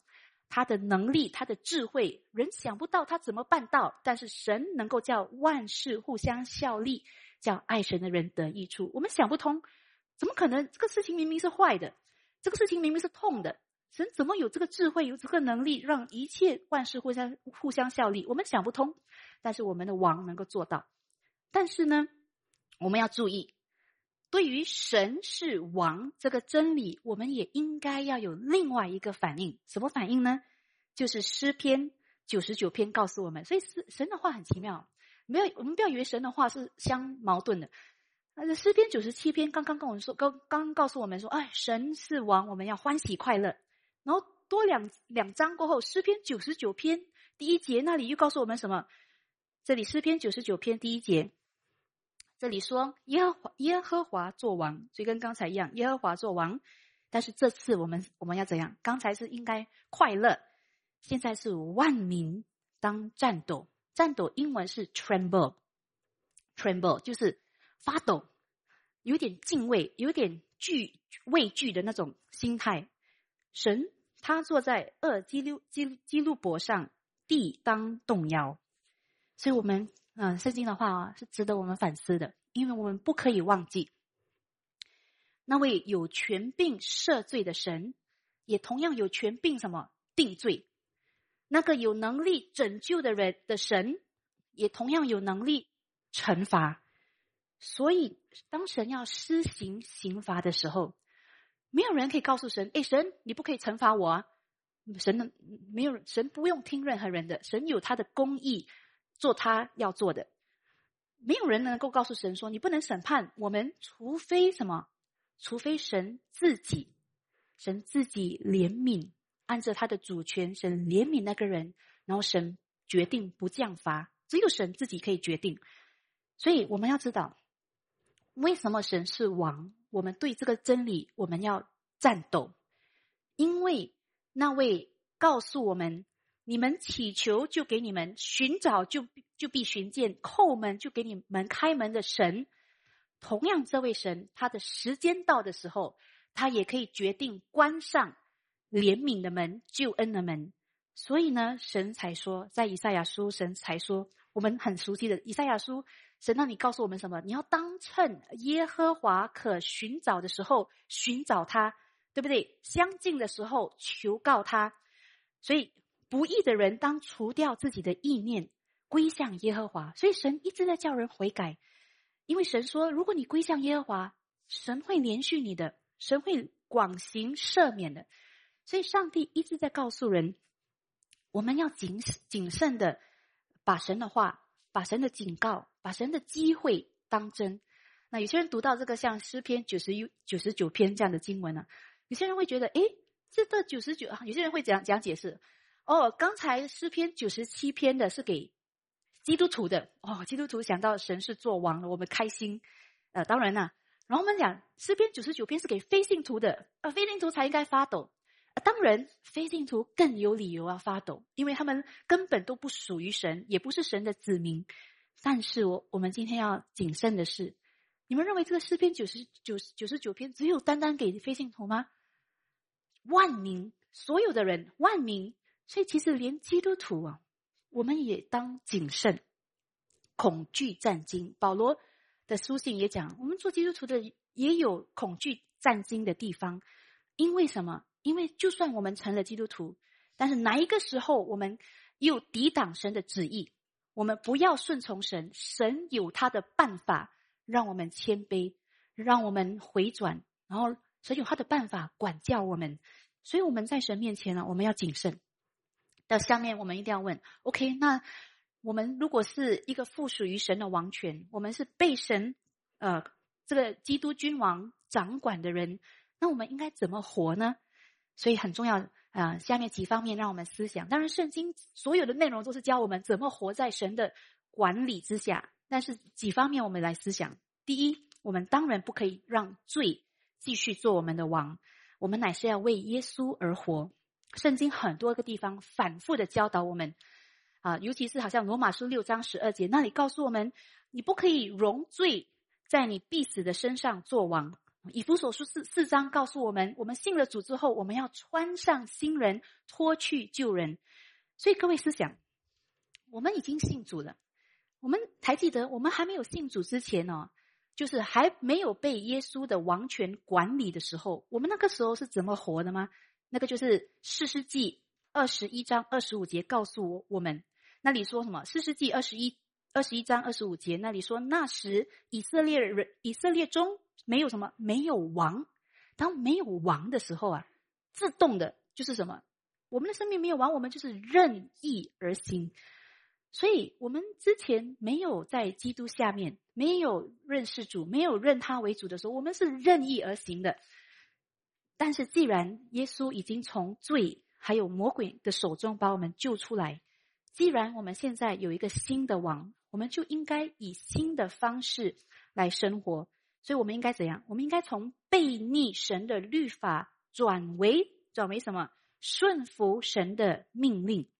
他的能力、他的智慧，人想不到他怎么办到，但是神能够叫万事互相效力，叫爱神的人得益处。我们想不通，怎么可能？这个事情明明是坏的，这个事情明明是痛的。神怎么有这个智慧，有这个能力，让一切万事互相互相效力？我们想不通，但是我们的王能够做到。但是呢，我们要注意，对于神是王这个真理，我们也应该要有另外一个反应。什么反应呢？就是诗篇九十九篇告诉我们。所以，神神的话很奇妙，没有我们不要以为神的话是相矛盾的。那诗篇九十七篇刚刚跟我们说，刚刚告诉我们说，哎，神是王，我们要欢喜快乐。然后多两两章过后，诗篇九十九篇第一节那里又告诉我们什么？这里诗篇九十九篇第一节，这里说耶和华耶和华做王，所以跟刚才一样，耶和华做王。但是这次我们我们要怎样？刚才是应该快乐，现在是万民当战斗，战斗英文是 tremble，tremble 就是发抖，有点敬畏，有点惧畏惧的那种心态，神。他坐在二基路基基路伯上，地当动摇。所以，我们嗯，圣经的话啊，是值得我们反思的，因为我们不可以忘记，那位有权柄赦罪的神，也同样有权柄什么定罪。那个有能力拯救的人的神，也同样有能力惩罚。所以，当神要施行刑罚的时候，没有人可以告诉神：“哎，神，你不可以惩罚我啊！”神的没有神不用听任何人的，神有他的公义，做他要做的。没有人能够告诉神说：“你不能审判我们，除非什么？除非神自己，神自己怜悯，按照他的主权，神怜悯那个人，然后神决定不降罚，只有神自己可以决定。所以我们要知道，为什么神是王？我们对这个真理，我们要战斗，因为那位告诉我们：你们祈求就给你们，寻找就就必寻见，叩门就给你们开门的神。同样，这位神，他的时间到的时候，他也可以决定关上怜悯的门、救恩的门。所以呢，神才说，在以赛亚书，神才说，我们很熟悉的以赛亚书，神让你告诉我们什么？你要当趁耶和华可寻找的时候寻找他，对不对？相近的时候求告他。所以，不义的人当除掉自己的意念，归向耶和华。所以，神一直在叫人悔改。因为神说，如果你归向耶和华，神会连续你的，神会广行赦免的。所以，上帝一直在告诉人，我们要谨谨慎的把神的话、把神的警告、把神的机会当真。那有些人读到这个像诗篇九十一、九十九篇这样的经文呢，有些人会觉得，诶，这个九十九，有些人会讲讲解释，哦，刚才诗篇九十七篇的是给。基督徒的哦，基督徒想到神是做王了，我们开心。呃，当然啦。然后我们讲诗篇九十九篇是给非信徒的，啊，非信徒才应该发抖。当然，非信徒更有理由要发抖，因为他们根本都不属于神，也不是神的子民。但是我我们今天要谨慎的是，你们认为这个诗篇九十九九十九篇只有单单给非信徒吗？万民，所有的人，万民，所以其实连基督徒啊。我们也当谨慎，恐惧战惊。保罗的书信也讲，我们做基督徒的也有恐惧战惊的地方。因为什么？因为就算我们成了基督徒，但是哪一个时候我们又抵挡神的旨意？我们不要顺从神，神有他的办法，让我们谦卑，让我们回转，然后神有他的办法管教我们。所以我们在神面前呢，我们要谨慎。到下面，我们一定要问：OK，那我们如果是一个附属于神的王权，我们是被神呃这个基督君王掌管的人，那我们应该怎么活呢？所以很重要啊。下面几方面让我们思想。当然，圣经所有的内容都是教我们怎么活在神的管理之下。但是几方面我们来思想：第一，我们当然不可以让罪继续做我们的王，我们乃是要为耶稣而活。圣经很多个地方反复的教导我们，啊，尤其是好像罗马书六章十二节那里告诉我们，你不可以容罪在你必死的身上做王。以弗所书四四章告诉我们，我们信了主之后，我们要穿上新人，脱去旧人。所以各位思想，我们已经信主了，我们还记得我们还没有信主之前呢，就是还没有被耶稣的王权管理的时候，我们那个时候是怎么活的吗？那个就是《四世纪》二十一章二十五节告诉我我们，那里说什么？《四世纪》二十一二十一章二十五节那里说，那时以色列人以色列中没有什么没有王，当没有王的时候啊，自动的就是什么？我们的生命没有王，我们就是任意而行。所以，我们之前没有在基督下面，没有认识主，没有认他为主的时候，我们是任意而行的。但是，既然耶稣已经从罪还有魔鬼的手中把我们救出来，既然我们现在有一个新的王，我们就应该以新的方式来生活。所以，我们应该怎样？我们应该从背逆神的律法转为转为什么？顺服神的命令。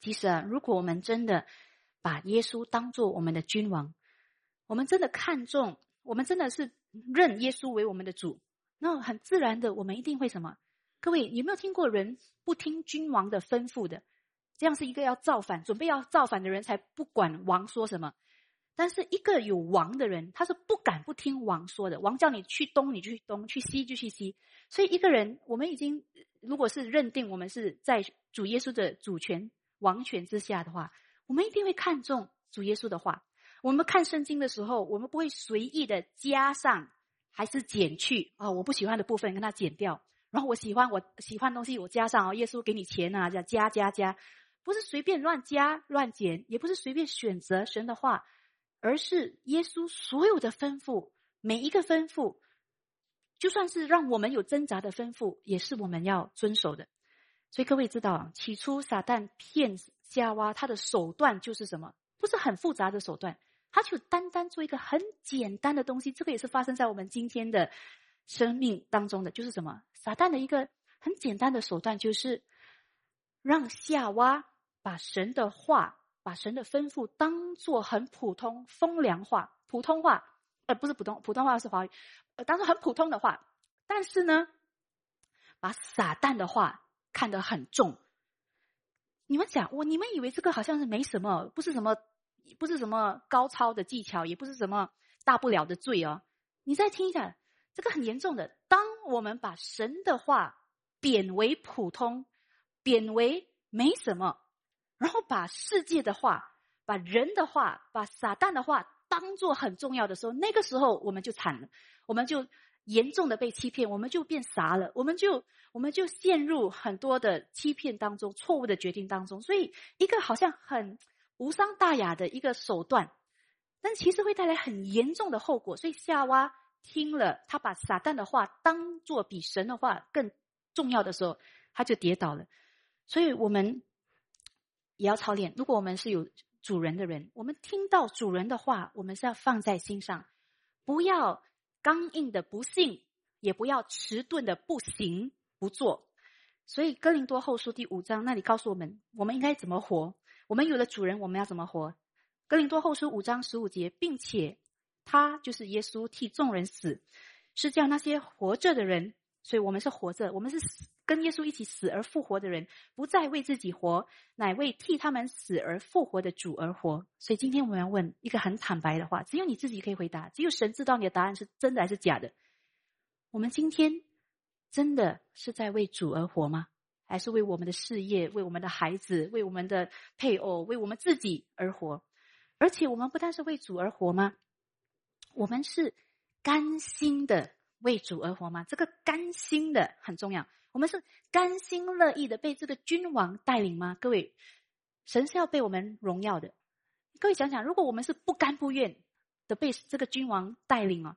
其实啊，如果我们真的把耶稣当做我们的君王，我们真的看重，我们真的是认耶稣为我们的主。那很自然的，我们一定会什么？各位有没有听过人不听君王的吩咐的？这样是一个要造反、准备要造反的人才不管王说什么。但是一个有王的人，他是不敢不听王说的。王叫你去东，你就去东；去西就去西。所以一个人，我们已经如果是认定我们是在主耶稣的主权、王权之下的话，我们一定会看重主耶稣的话。我们看圣经的时候，我们不会随意的加上。还是减去啊，我不喜欢的部分跟他减掉，然后我喜欢我喜欢东西我加上哦，耶稣给你钱啊，叫加加加，不是随便乱加乱减，也不是随便选择神的话，而是耶稣所有的吩咐，每一个吩咐，就算是让我们有挣扎的吩咐，也是我们要遵守的。所以各位知道，起初撒旦骗夏娃，他的手段就是什么？不是很复杂的手段，他就单单做一个很简单的东西。这个也是发生在我们今天的生命当中的，就是什么？撒旦的一个很简单的手段，就是让夏娃把神的话、把神的吩咐当做很普通、风凉话、普通话，呃，不是普通，普通话是华语，当做很普通的话。但是呢，把撒旦的话看得很重。你们讲我，你们以为这个好像是没什么，不是什么，不是什么高超的技巧，也不是什么大不了的罪哦。你再听一下，这个很严重的。当我们把神的话贬为普通，贬为没什么，然后把世界的话、把人的话、把撒旦的话当做很重要的时候，那个时候我们就惨了，我们就。严重的被欺骗，我们就变傻了，我们就我们就陷入很多的欺骗当中，错误的决定当中。所以，一个好像很无伤大雅的一个手段，但其实会带来很严重的后果。所以夏娃听了，他把撒旦的话当做比神的话更重要的时候，他就跌倒了。所以我们也要操练。如果我们是有主人的人，我们听到主人的话，我们是要放在心上，不要。刚硬的不信，也不要迟钝的不行不做。所以哥林多后书第五章那里告诉我们，我们应该怎么活？我们有了主人，我们要怎么活？哥林多后书五章十五节，并且他就是耶稣替众人死，是叫那些活着的人。所以我们是活着，我们是死。跟耶稣一起死而复活的人，不再为自己活，乃为替他们死而复活的主而活。所以今天我们要问一个很坦白的话，只有你自己可以回答，只有神知道你的答案是真的还是假的。我们今天真的是在为主而活吗？还是为我们的事业、为我们的孩子、为我们的配偶、为我们自己而活？而且我们不但是为主而活吗？我们是甘心的为主而活吗？这个甘心的很重要。我们是甘心乐意的被这个君王带领吗？各位，神是要被我们荣耀的。各位想想，如果我们是不甘不愿的被这个君王带领啊，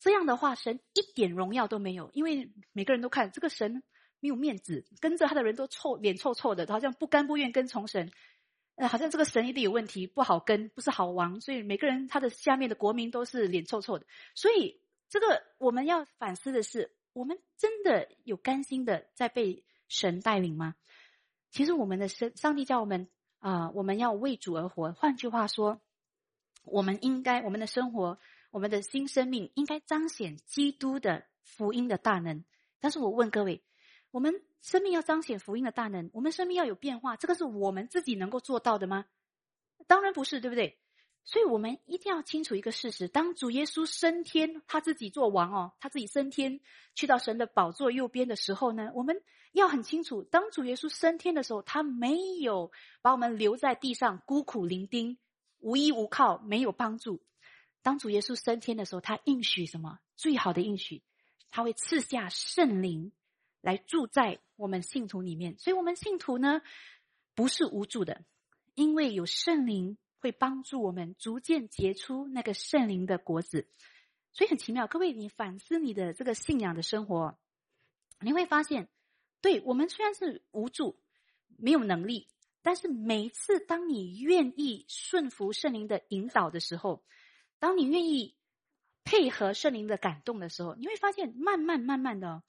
这样的话，神一点荣耀都没有，因为每个人都看这个神没有面子，跟着他的人都臭脸臭臭的，好像不甘不愿跟从神，呃，好像这个神一定有问题，不好跟，不是好王，所以每个人他的下面的国民都是脸臭臭的。所以，这个我们要反思的是。我们真的有甘心的在被神带领吗？其实我们的生，上帝叫我们啊，我们要为主而活。换句话说，我们应该我们的生活，我们的新生命应该彰显基督的福音的大能。但是我问各位，我们生命要彰显福音的大能，我们生命要有变化，这个是我们自己能够做到的吗？当然不是，对不对？所以我们一定要清楚一个事实：当主耶稣升天，他自己做王哦，他自己升天去到神的宝座右边的时候呢，我们要很清楚，当主耶稣升天的时候，他没有把我们留在地上孤苦伶仃、无依无靠、没有帮助。当主耶稣升天的时候，他应许什么？最好的应许，他会赐下圣灵来住在我们信徒里面。所以，我们信徒呢，不是无助的，因为有圣灵。会帮助我们逐渐结出那个圣灵的果子，所以很奇妙。各位，你反思你的这个信仰的生活，你会发现，对我们虽然是无助、没有能力，但是每一次当你愿意顺服圣灵的引导的时候，当你愿意配合圣灵的感动的时候，你会发现，慢慢慢慢的。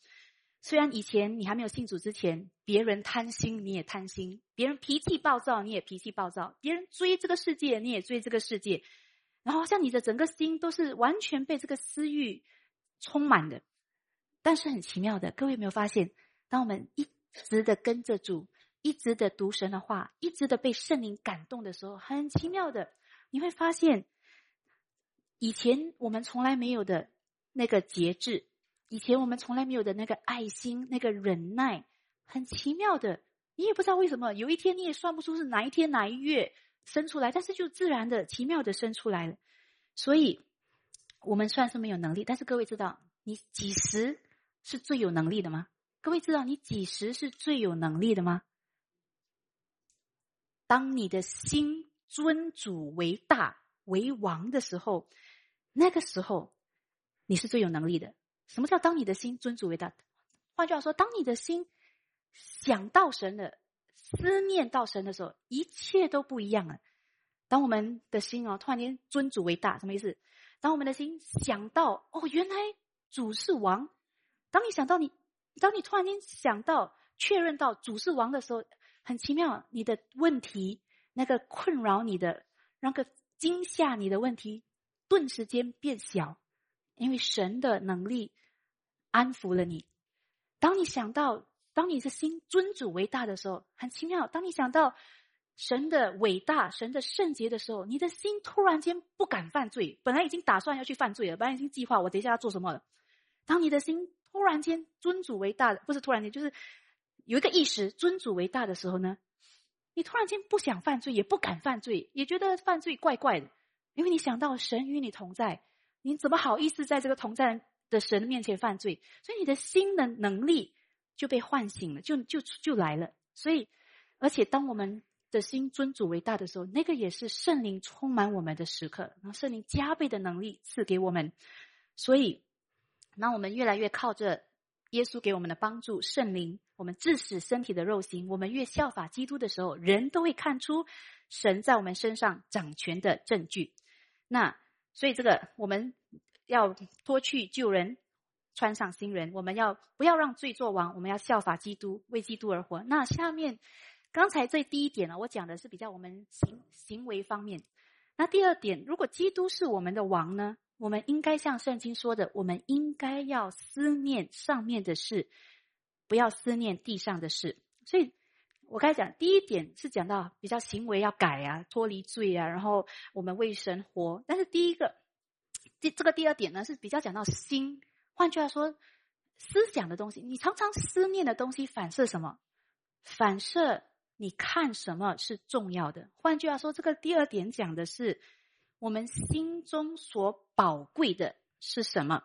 虽然以前你还没有信主之前，别人贪心你也贪心，别人脾气暴躁你也脾气暴躁，别人追这个世界你也追这个世界，然后像你的整个心都是完全被这个私欲充满的。但是很奇妙的，各位有没有发现，当我们一直的跟着主，一直的读神的话，一直的被圣灵感动的时候，很奇妙的，你会发现，以前我们从来没有的那个节制。以前我们从来没有的那个爱心、那个忍耐，很奇妙的，你也不知道为什么，有一天你也算不出是哪一天哪一月生出来，但是就自然的、奇妙的生出来了。所以，我们算是没有能力，但是各位知道，你几时是最有能力的吗？各位知道你几时是最有能力的吗？当你的心尊主为大为王的时候，那个时候你是最有能力的。什么叫当你的心尊主为大？换句话说，当你的心想到神的、思念到神的时候，一切都不一样了。当我们的心哦，突然间尊主为大，什么意思？当我们的心想到哦，原来主是王。当你想到你，当你突然间想到、确认到主是王的时候，很奇妙，你的问题那个困扰你的、那个惊吓你的问题，顿时间变小，因为神的能力安抚了你。当你想到，当你的心尊主为大的时候，很奇妙。当你想到。神的伟大，神的圣洁的时候，你的心突然间不敢犯罪。本来已经打算要去犯罪了，本来已经计划我等一下要做什么了。当你的心突然间尊主为大的，不是突然间，就是有一个意识尊主为大的时候呢，你突然间不想犯罪，也不敢犯罪，也觉得犯罪怪怪的，因为你想到神与你同在，你怎么好意思在这个同在的神面前犯罪？所以你的心的能力就被唤醒了，就就就来了。所以，而且当我们的心尊主为大的时候，那个也是圣灵充满我们的时刻，然后圣灵加倍的能力赐给我们，所以，那我们越来越靠着耶稣给我们的帮助，圣灵，我们致使身体的肉形，我们越效法基督的时候，人都会看出神在我们身上掌权的证据。那所以这个我们要脱去旧人，穿上新人，我们要不要让罪作王？我们要效法基督，为基督而活。那下面。刚才这第一点呢，我讲的是比较我们行行为方面。那第二点，如果基督是我们的王呢，我们应该像圣经说的，我们应该要思念上面的事，不要思念地上的事。所以我刚才讲第一点是讲到比较行为要改啊，脱离罪啊，然后我们为生活。但是第一个，第这个第二点呢是比较讲到心。换句话说，思想的东西，你常常思念的东西反射什么？反射。你看什么是重要的？换句话说，这个第二点讲的是我们心中所宝贵的是什么。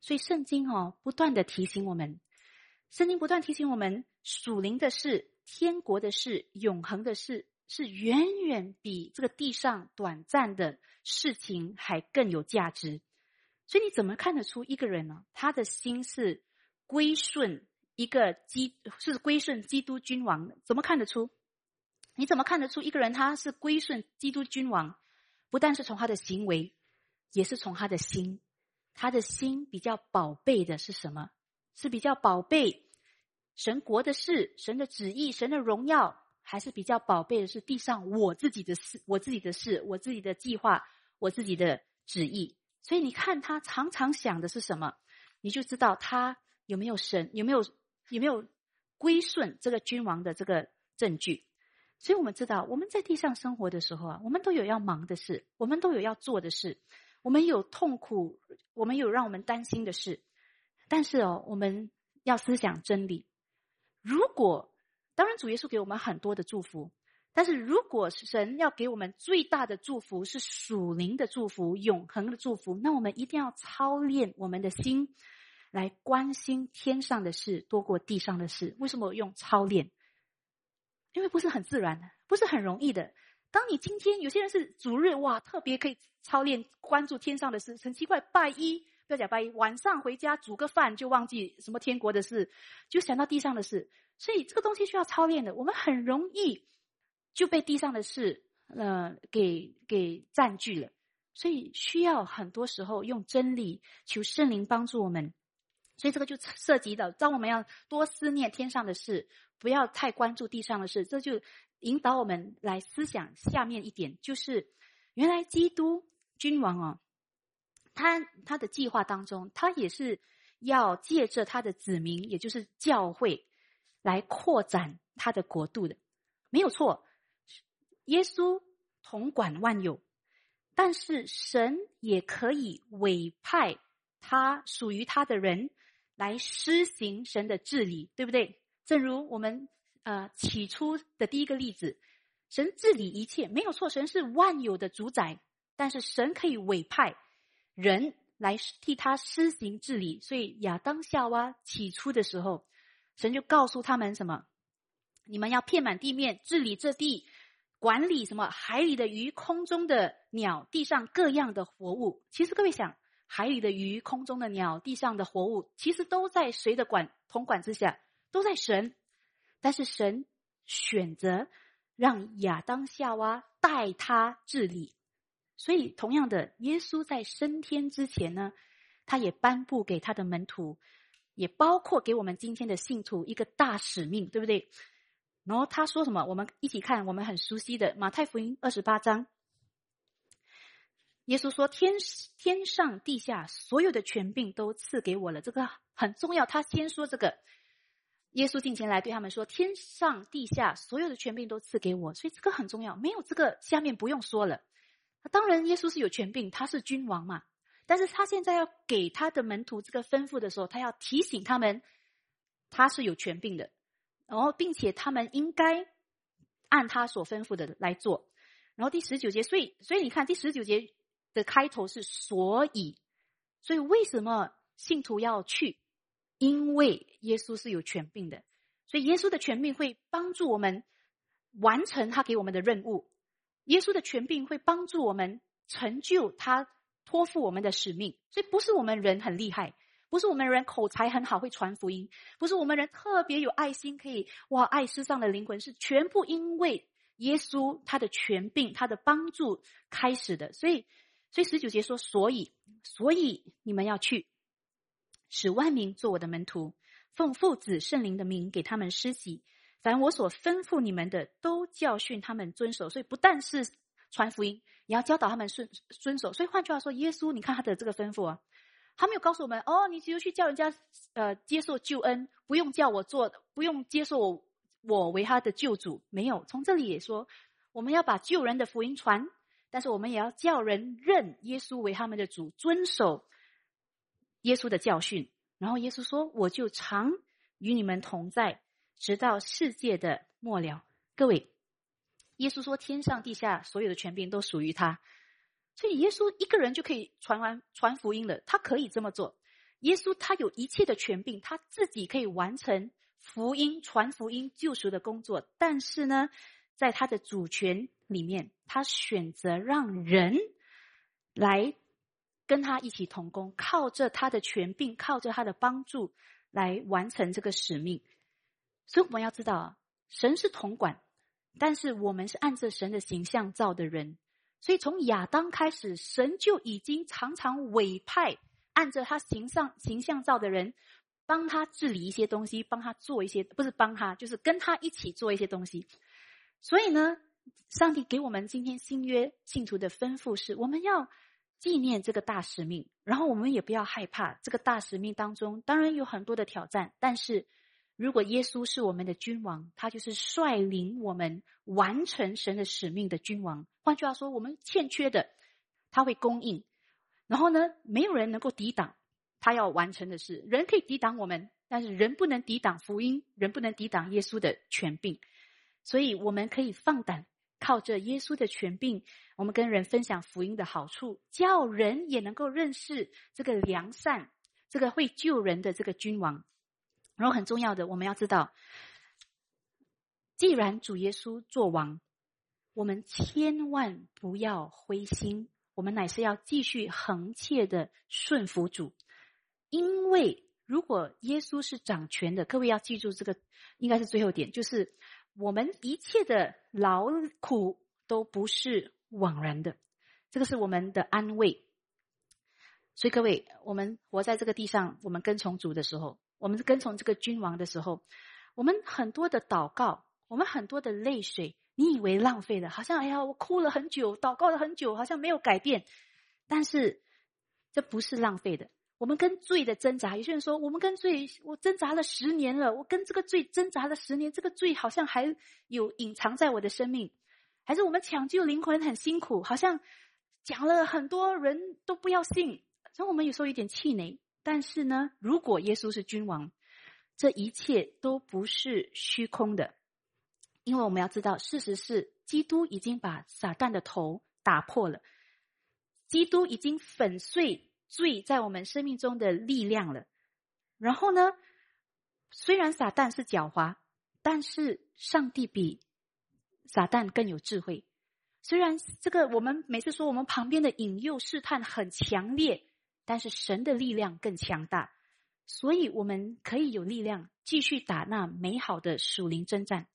所以圣经哦，不断的提醒我们，圣经不断提醒我们，属灵的事、天国的事、永恒的事，是远远比这个地上短暂的事情还更有价值。所以你怎么看得出一个人呢？他的心是归顺？一个基是归顺基督君王的，怎么看得出？你怎么看得出一个人他是归顺基督君王？不但是从他的行为，也是从他的心。他的心比较宝贝的是什么？是比较宝贝神国的事、神的旨意、神的荣耀，还是比较宝贝的是地上我自己的事、我自己的事、我自己的计划、我自己的旨意？所以你看他常常想的是什么，你就知道他有没有神，有没有。有没有归顺这个君王的这个证据？所以我们知道，我们在地上生活的时候啊，我们都有要忙的事，我们都有要做的事，我们有痛苦，我们有让我们担心的事。但是哦，我们要思想真理。如果当然，主耶稣给我们很多的祝福，但是如果神要给我们最大的祝福是属灵的祝福、永恒的祝福，那我们一定要操练我们的心。来关心天上的事多过地上的事，为什么用操练？因为不是很自然的，不是很容易的。当你今天有些人是主日哇，特别可以操练关注天上的事，很奇怪。拜一不要讲拜一，晚上回家煮个饭就忘记什么天国的事，就想到地上的事。所以这个东西需要操练的。我们很容易就被地上的事呃给给占据了，所以需要很多时候用真理求圣灵帮助我们。所以这个就涉及到，当我们要多思念天上的事，不要太关注地上的事，这就引导我们来思想下面一点，就是原来基督君王哦，他他的计划当中，他也是要借着他的子民，也就是教会，来扩展他的国度的，没有错。耶稣统管万有，但是神也可以委派他属于他的人。来施行神的治理，对不对？正如我们呃起初的第一个例子，神治理一切没有错，神是万有的主宰，但是神可以委派人来替他施行治理。所以亚当夏娃起初的时候，神就告诉他们什么？你们要遍满地面，治理这地，管理什么？海里的鱼，空中的鸟，地上各样的活物。其实各位想。海里的鱼、空中的鸟、地上的活物，其实都在谁的管统管之下？都在神。但是神选择让亚当夏娃代他治理。所以，同样的，耶稣在升天之前呢，他也颁布给他的门徒，也包括给我们今天的信徒一个大使命，对不对？然后他说什么？我们一起看，我们很熟悉的马太福音二十八章。耶稣说：“天天上地下所有的权柄都赐给我了。”这个很重要。他先说这个，耶稣进前来对他们说：“天上地下所有的权柄都赐给我。”所以这个很重要。没有这个，下面不用说了。当然，耶稣是有权柄，他是君王嘛。但是他现在要给他的门徒这个吩咐的时候，他要提醒他们，他是有权柄的，然后并且他们应该按他所吩咐的来做。然后第十九节，所以所以你看第十九节。的开头是所以，所以为什么信徒要去？因为耶稣是有权柄的，所以耶稣的权柄会帮助我们完成他给我们的任务。耶稣的权柄会帮助我们成就他托付我们的使命。所以不是我们人很厉害，不是我们人口才很好会传福音，不是我们人特别有爱心可以哇爱世上的灵魂，是全部因为耶稣他的权柄他的帮助开始的。所以。所以十九节说，所以，所以你们要去，使万民做我的门徒，奉父子圣灵的名给他们施洗，凡我所吩咐你们的，都教训他们遵守。所以不但是传福音，也要教导他们顺遵守。所以换句话说，耶稣，你看他的这个吩咐啊，他没有告诉我们哦，你只有去叫人家呃接受救恩，不用叫我做，不用接受我我为他的救主。没有，从这里也说，我们要把救人的福音传。但是我们也要叫人认耶稣为他们的主，遵守耶稣的教训。然后耶稣说：“我就常与你们同在，直到世界的末了。”各位，耶稣说：“天上地下所有的权柄都属于他。”所以耶稣一个人就可以传完传福音了。他可以这么做。耶稣他有一切的权柄，他自己可以完成福音传福音救赎的工作。但是呢，在他的主权。里面，他选择让人来跟他一起同工，靠着他的权柄，靠着他的帮助来完成这个使命。所以我们要知道啊，神是统管，但是我们是按着神的形象造的人。所以从亚当开始，神就已经常常委派按着他形象形象造的人，帮他治理一些东西，帮他做一些，不是帮他，就是跟他一起做一些东西。所以呢。上帝给我们今天新约信徒的吩咐是：我们要纪念这个大使命，然后我们也不要害怕这个大使命当中，当然有很多的挑战。但是如果耶稣是我们的君王，他就是率领我们完成神的使命的君王。换句话说，我们欠缺的，他会供应。然后呢，没有人能够抵挡他要完成的事。人可以抵挡我们，但是人不能抵挡福音，人不能抵挡耶稣的权柄。所以我们可以放胆。靠着耶稣的权柄，我们跟人分享福音的好处，叫人也能够认识这个良善、这个会救人的这个君王。然后很重要的，我们要知道，既然主耶稣做王，我们千万不要灰心，我们乃是要继续恒切的顺服主，因为如果耶稣是掌权的，各位要记住这个，应该是最后点，就是。我们一切的劳苦都不是枉然的，这个是我们的安慰。所以各位，我们活在这个地上，我们跟从主的时候，我们跟从这个君王的时候，我们很多的祷告，我们很多的泪水，你以为浪费了？好像哎呀，我哭了很久，祷告了很久，好像没有改变。但是这不是浪费的。我们跟罪的挣扎，有些人说，我们跟罪，我挣扎了十年了，我跟这个罪挣扎了十年，这个罪好像还有隐藏在我的生命，还是我们抢救灵魂很辛苦，好像讲了很多人都不要信，所以我们有时候有点气馁。但是呢，如果耶稣是君王，这一切都不是虚空的，因为我们要知道，事实是基督已经把撒旦的头打破了，基督已经粉碎。罪在我们生命中的力量了。然后呢？虽然撒旦是狡猾，但是上帝比撒旦更有智慧。虽然这个我们每次说我们旁边的引诱试探很强烈，但是神的力量更强大。所以我们可以有力量继续打那美好的属灵征战。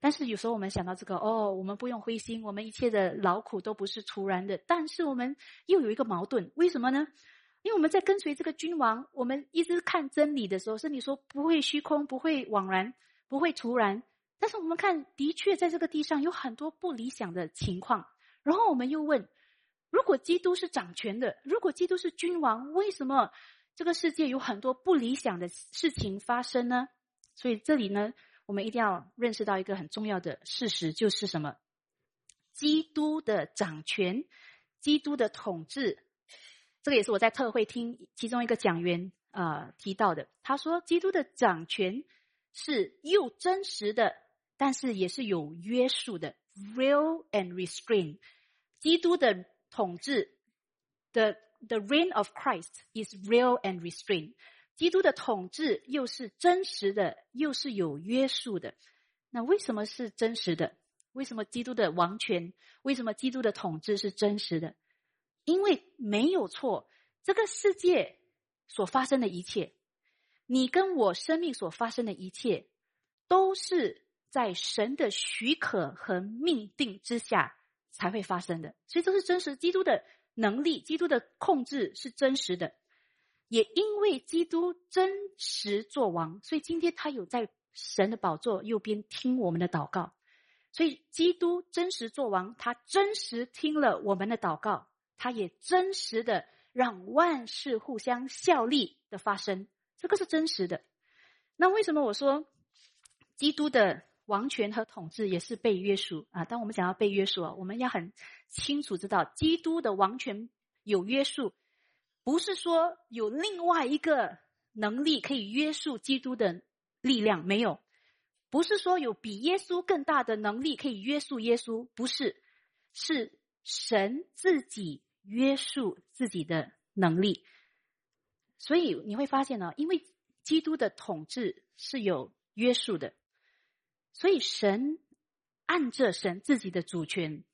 但是有时候我们想到这个，哦，我们不用灰心，我们一切的劳苦都不是突然的。但是我们又有一个矛盾，为什么呢？因为我们在跟随这个君王，我们一直看真理的时候，是你说不会虚空，不会枉然，不会突然。但是我们看，的确在这个地上有很多不理想的情况。然后我们又问：如果基督是掌权的，如果基督是君王，为什么这个世界有很多不理想的事情发生呢？所以这里呢，我们一定要认识到一个很重要的事实，就是什么？基督的掌权，基督的统治。这个也是我在特会听其中一个讲员啊提到的。他说，基督的掌权是又真实的。但是也是有约束的，real and restrain。基督的统治，the the reign of Christ is real and restrained。基督的统治又是真实的，又是有约束的。那为什么是真实的？为什么基督的王权？为什么基督的统治是真实的？因为没有错，这个世界所发生的一切，你跟我生命所发生的一切，都是。在神的许可和命定之下才会发生的，所以这是真实。基督的能力，基督的控制是真实的。也因为基督真实作王，所以今天他有在神的宝座右边听我们的祷告。所以基督真实作王，他真实听了我们的祷告，他也真实的让万事互相效力的发生。这个是真实的。那为什么我说基督的？王权和统治也是被约束啊！当我们想要被约束啊，我们要很清楚知道，基督的王权有约束，不是说有另外一个能力可以约束基督的力量，没有；不是说有比耶稣更大的能力可以约束耶稣，不是，是神自己约束自己的能力。所以你会发现呢，因为基督的统治是有约束的。所以，神按着神自己的主权，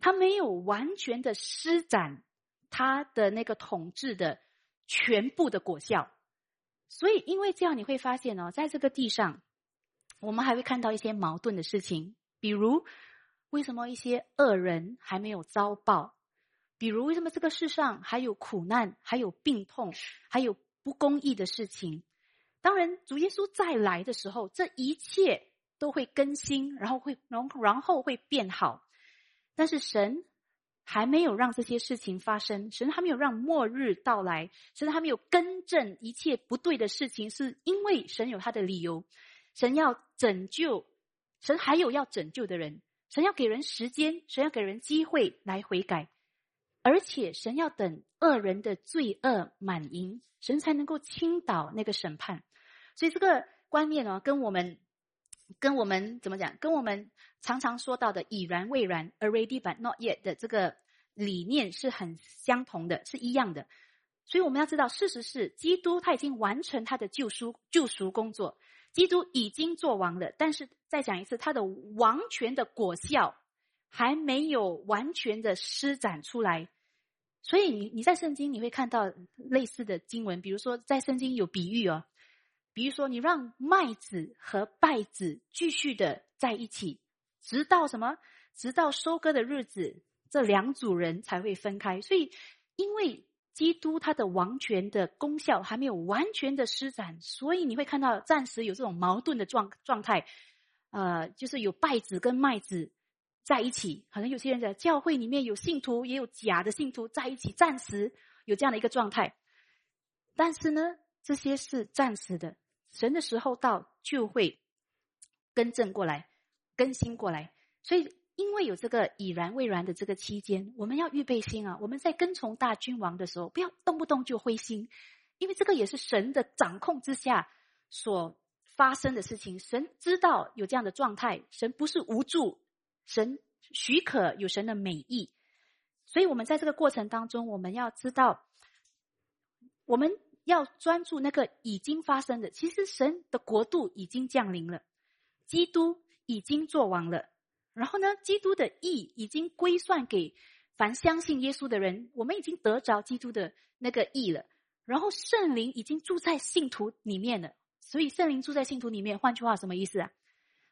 他没有完全的施展他的那个统治的全部的果效。所以，因为这样，你会发现哦，在这个地上，我们还会看到一些矛盾的事情，比如为什么一些恶人还没有遭报？比如为什么这个世上还有苦难、还有病痛、还有不公义的事情？当然，主耶稣再来的时候，这一切。都会更新，然后会，然后然后会变好。但是神还没有让这些事情发生，神还没有让末日到来，神还没有更正一切不对的事情，是因为神有他的理由。神要拯救，神还有要拯救的人，神要给人时间，神要给人机会来悔改，而且神要等恶人的罪恶满盈，神才能够倾倒那个审判。所以这个观念呢，跟我们。跟我们怎么讲？跟我们常常说到的“已然未然 ”（already but not yet） 的这个理念是很相同的，是一样的。所以我们要知道，事实是，基督他已经完成他的救赎救赎工作，基督已经做完了。但是再讲一次，他的王权的果效还没有完全的施展出来。所以你你在圣经你会看到类似的经文，比如说在圣经有比喻哦。比如说，你让麦子和稗子继续的在一起，直到什么？直到收割的日子，这两组人才会分开。所以，因为基督他的王权的功效还没有完全的施展，所以你会看到暂时有这种矛盾的状状态。呃，就是有稗子跟麦子在一起，可能有些人在教会里面有信徒，也有假的信徒在一起，暂时有这样的一个状态。但是呢，这些是暂时的。神的时候到，就会更正过来、更新过来。所以，因为有这个已然未然的这个期间，我们要预备心啊！我们在跟从大君王的时候，不要动不动就灰心，因为这个也是神的掌控之下所发生的事情。神知道有这样的状态，神不是无助，神许可有神的美意。所以我们在这个过程当中，我们要知道，我们。要专注那个已经发生的，其实神的国度已经降临了，基督已经做完了，然后呢，基督的义已经归算给凡相信耶稣的人，我们已经得着基督的那个义了。然后圣灵已经住在信徒里面了。所以圣灵住在信徒里面，换句话什么意思啊？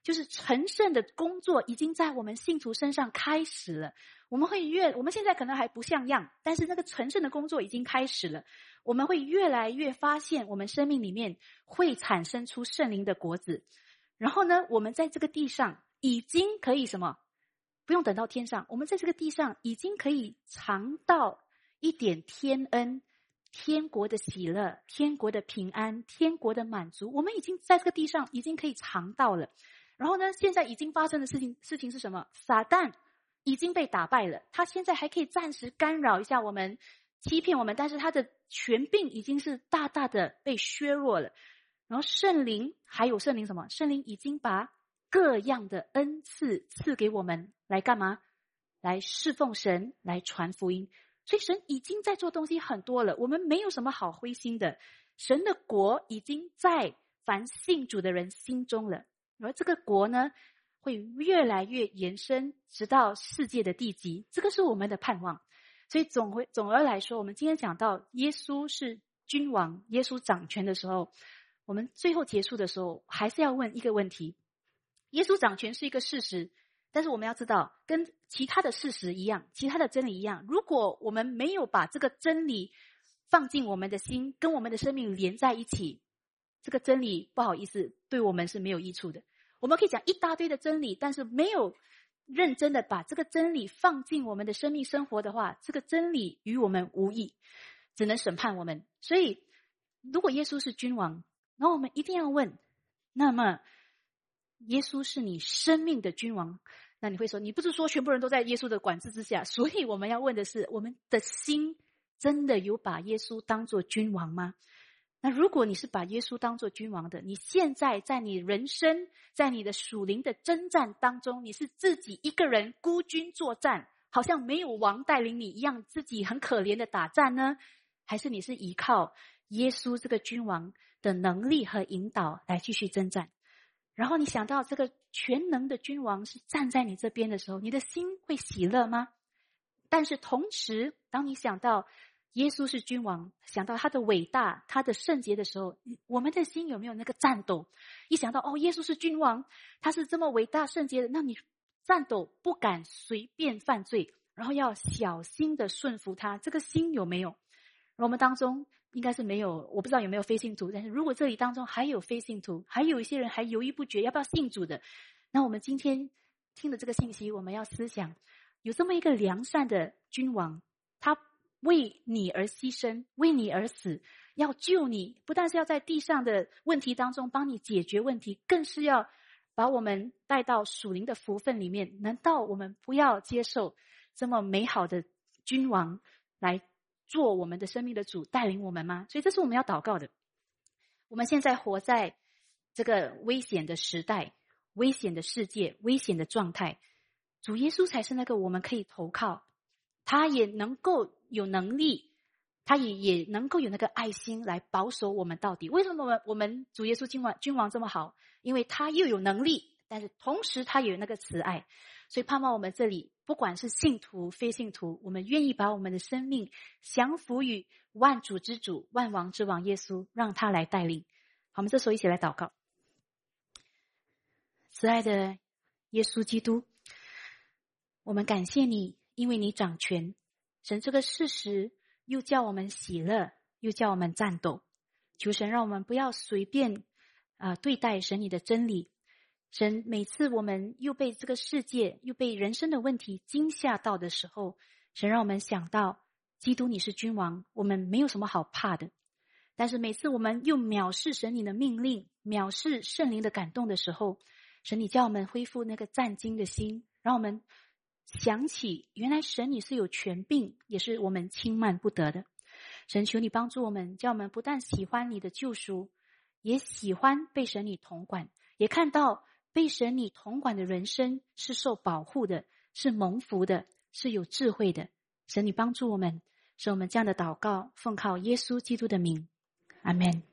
就是成圣的工作已经在我们信徒身上开始了。我们会越，我们现在可能还不像样，但是那个成圣的工作已经开始了。我们会越来越发现，我们生命里面会产生出圣灵的果子。然后呢，我们在这个地上已经可以什么？不用等到天上，我们在这个地上已经可以尝到一点天恩。天国的喜乐，天国的平安，天国的满足，我们已经在这个地上已经可以尝到了。然后呢，现在已经发生的事情，事情是什么？撒旦已经被打败了，他现在还可以暂时干扰一下我们，欺骗我们，但是他的权柄已经是大大的被削弱了。然后圣灵还有圣灵什么？圣灵已经把各样的恩赐赐给我们，来干嘛？来侍奉神，来传福音。所以神已经在做东西很多了，我们没有什么好灰心的。神的国已经在凡信主的人心中了，而这个国呢，会越来越延伸，直到世界的地极。这个是我们的盼望。所以总会总而来说，我们今天讲到耶稣是君王，耶稣掌权的时候，我们最后结束的时候，还是要问一个问题：耶稣掌权是一个事实。但是我们要知道，跟其他的事实一样，其他的真理一样。如果我们没有把这个真理放进我们的心，跟我们的生命连在一起，这个真理不好意思，对我们是没有益处的。我们可以讲一大堆的真理，但是没有认真的把这个真理放进我们的生命生活的话，这个真理与我们无益，只能审判我们。所以，如果耶稣是君王，那我们一定要问：那么？耶稣是你生命的君王，那你会说，你不是说全部人都在耶稣的管制之下？所以我们要问的是，我们的心真的有把耶稣当做君王吗？那如果你是把耶稣当做君王的，你现在在你人生，在你的属灵的征战当中，你是自己一个人孤军作战，好像没有王带领你一样，自己很可怜的打战呢？还是你是依靠耶稣这个君王的能力和引导来继续征战？然后你想到这个全能的君王是站在你这边的时候，你的心会喜乐吗？但是同时，当你想到耶稣是君王，想到他的伟大、他的圣洁的时候，我们的心有没有那个颤抖？一想到哦，耶稣是君王，他是这么伟大圣洁的，那你颤抖不敢随便犯罪，然后要小心的顺服他，这个心有没有？我们当中。应该是没有，我不知道有没有非信徒。但是如果这里当中还有非信徒，还有一些人还犹豫不决要不要信主的，那我们今天听的这个信息，我们要思想，有这么一个良善的君王，他为你而牺牲，为你而死，要救你，不但是要在地上的问题当中帮你解决问题，更是要把我们带到属灵的福分里面。难道我们不要接受这么美好的君王来？做我们的生命的主，带领我们吗？所以这是我们要祷告的。我们现在活在这个危险的时代、危险的世界、危险的状态，主耶稣才是那个我们可以投靠，他也能够有能力，他也也能够有那个爱心来保守我们到底。为什么我们我们主耶稣君王君王这么好？因为他又有能力，但是同时他也有那个慈爱。所以盼望我们这里，不管是信徒非信徒，我们愿意把我们的生命降服于万主之主、万王之王耶稣，让他来带领。好，我们这时候一起来祷告。慈爱的耶稣基督，我们感谢你，因为你掌权。神这个事实又叫我们喜乐，又叫我们战斗。求神让我们不要随便啊对待神你的真理。神每次我们又被这个世界又被人生的问题惊吓到的时候，神让我们想到基督你是君王，我们没有什么好怕的。但是每次我们又藐视神你的命令，藐视圣灵的感动的时候，神你叫我们恢复那个战惊的心，让我们想起原来神你是有权柄，也是我们轻慢不得的。神求你帮助我们，叫我们不但喜欢你的救赎，也喜欢被神你统管，也看到。被神你统管的人生是受保护的，是蒙福的，是有智慧的。神你帮助我们，使我们这样的祷告奉靠耶稣基督的名，阿门。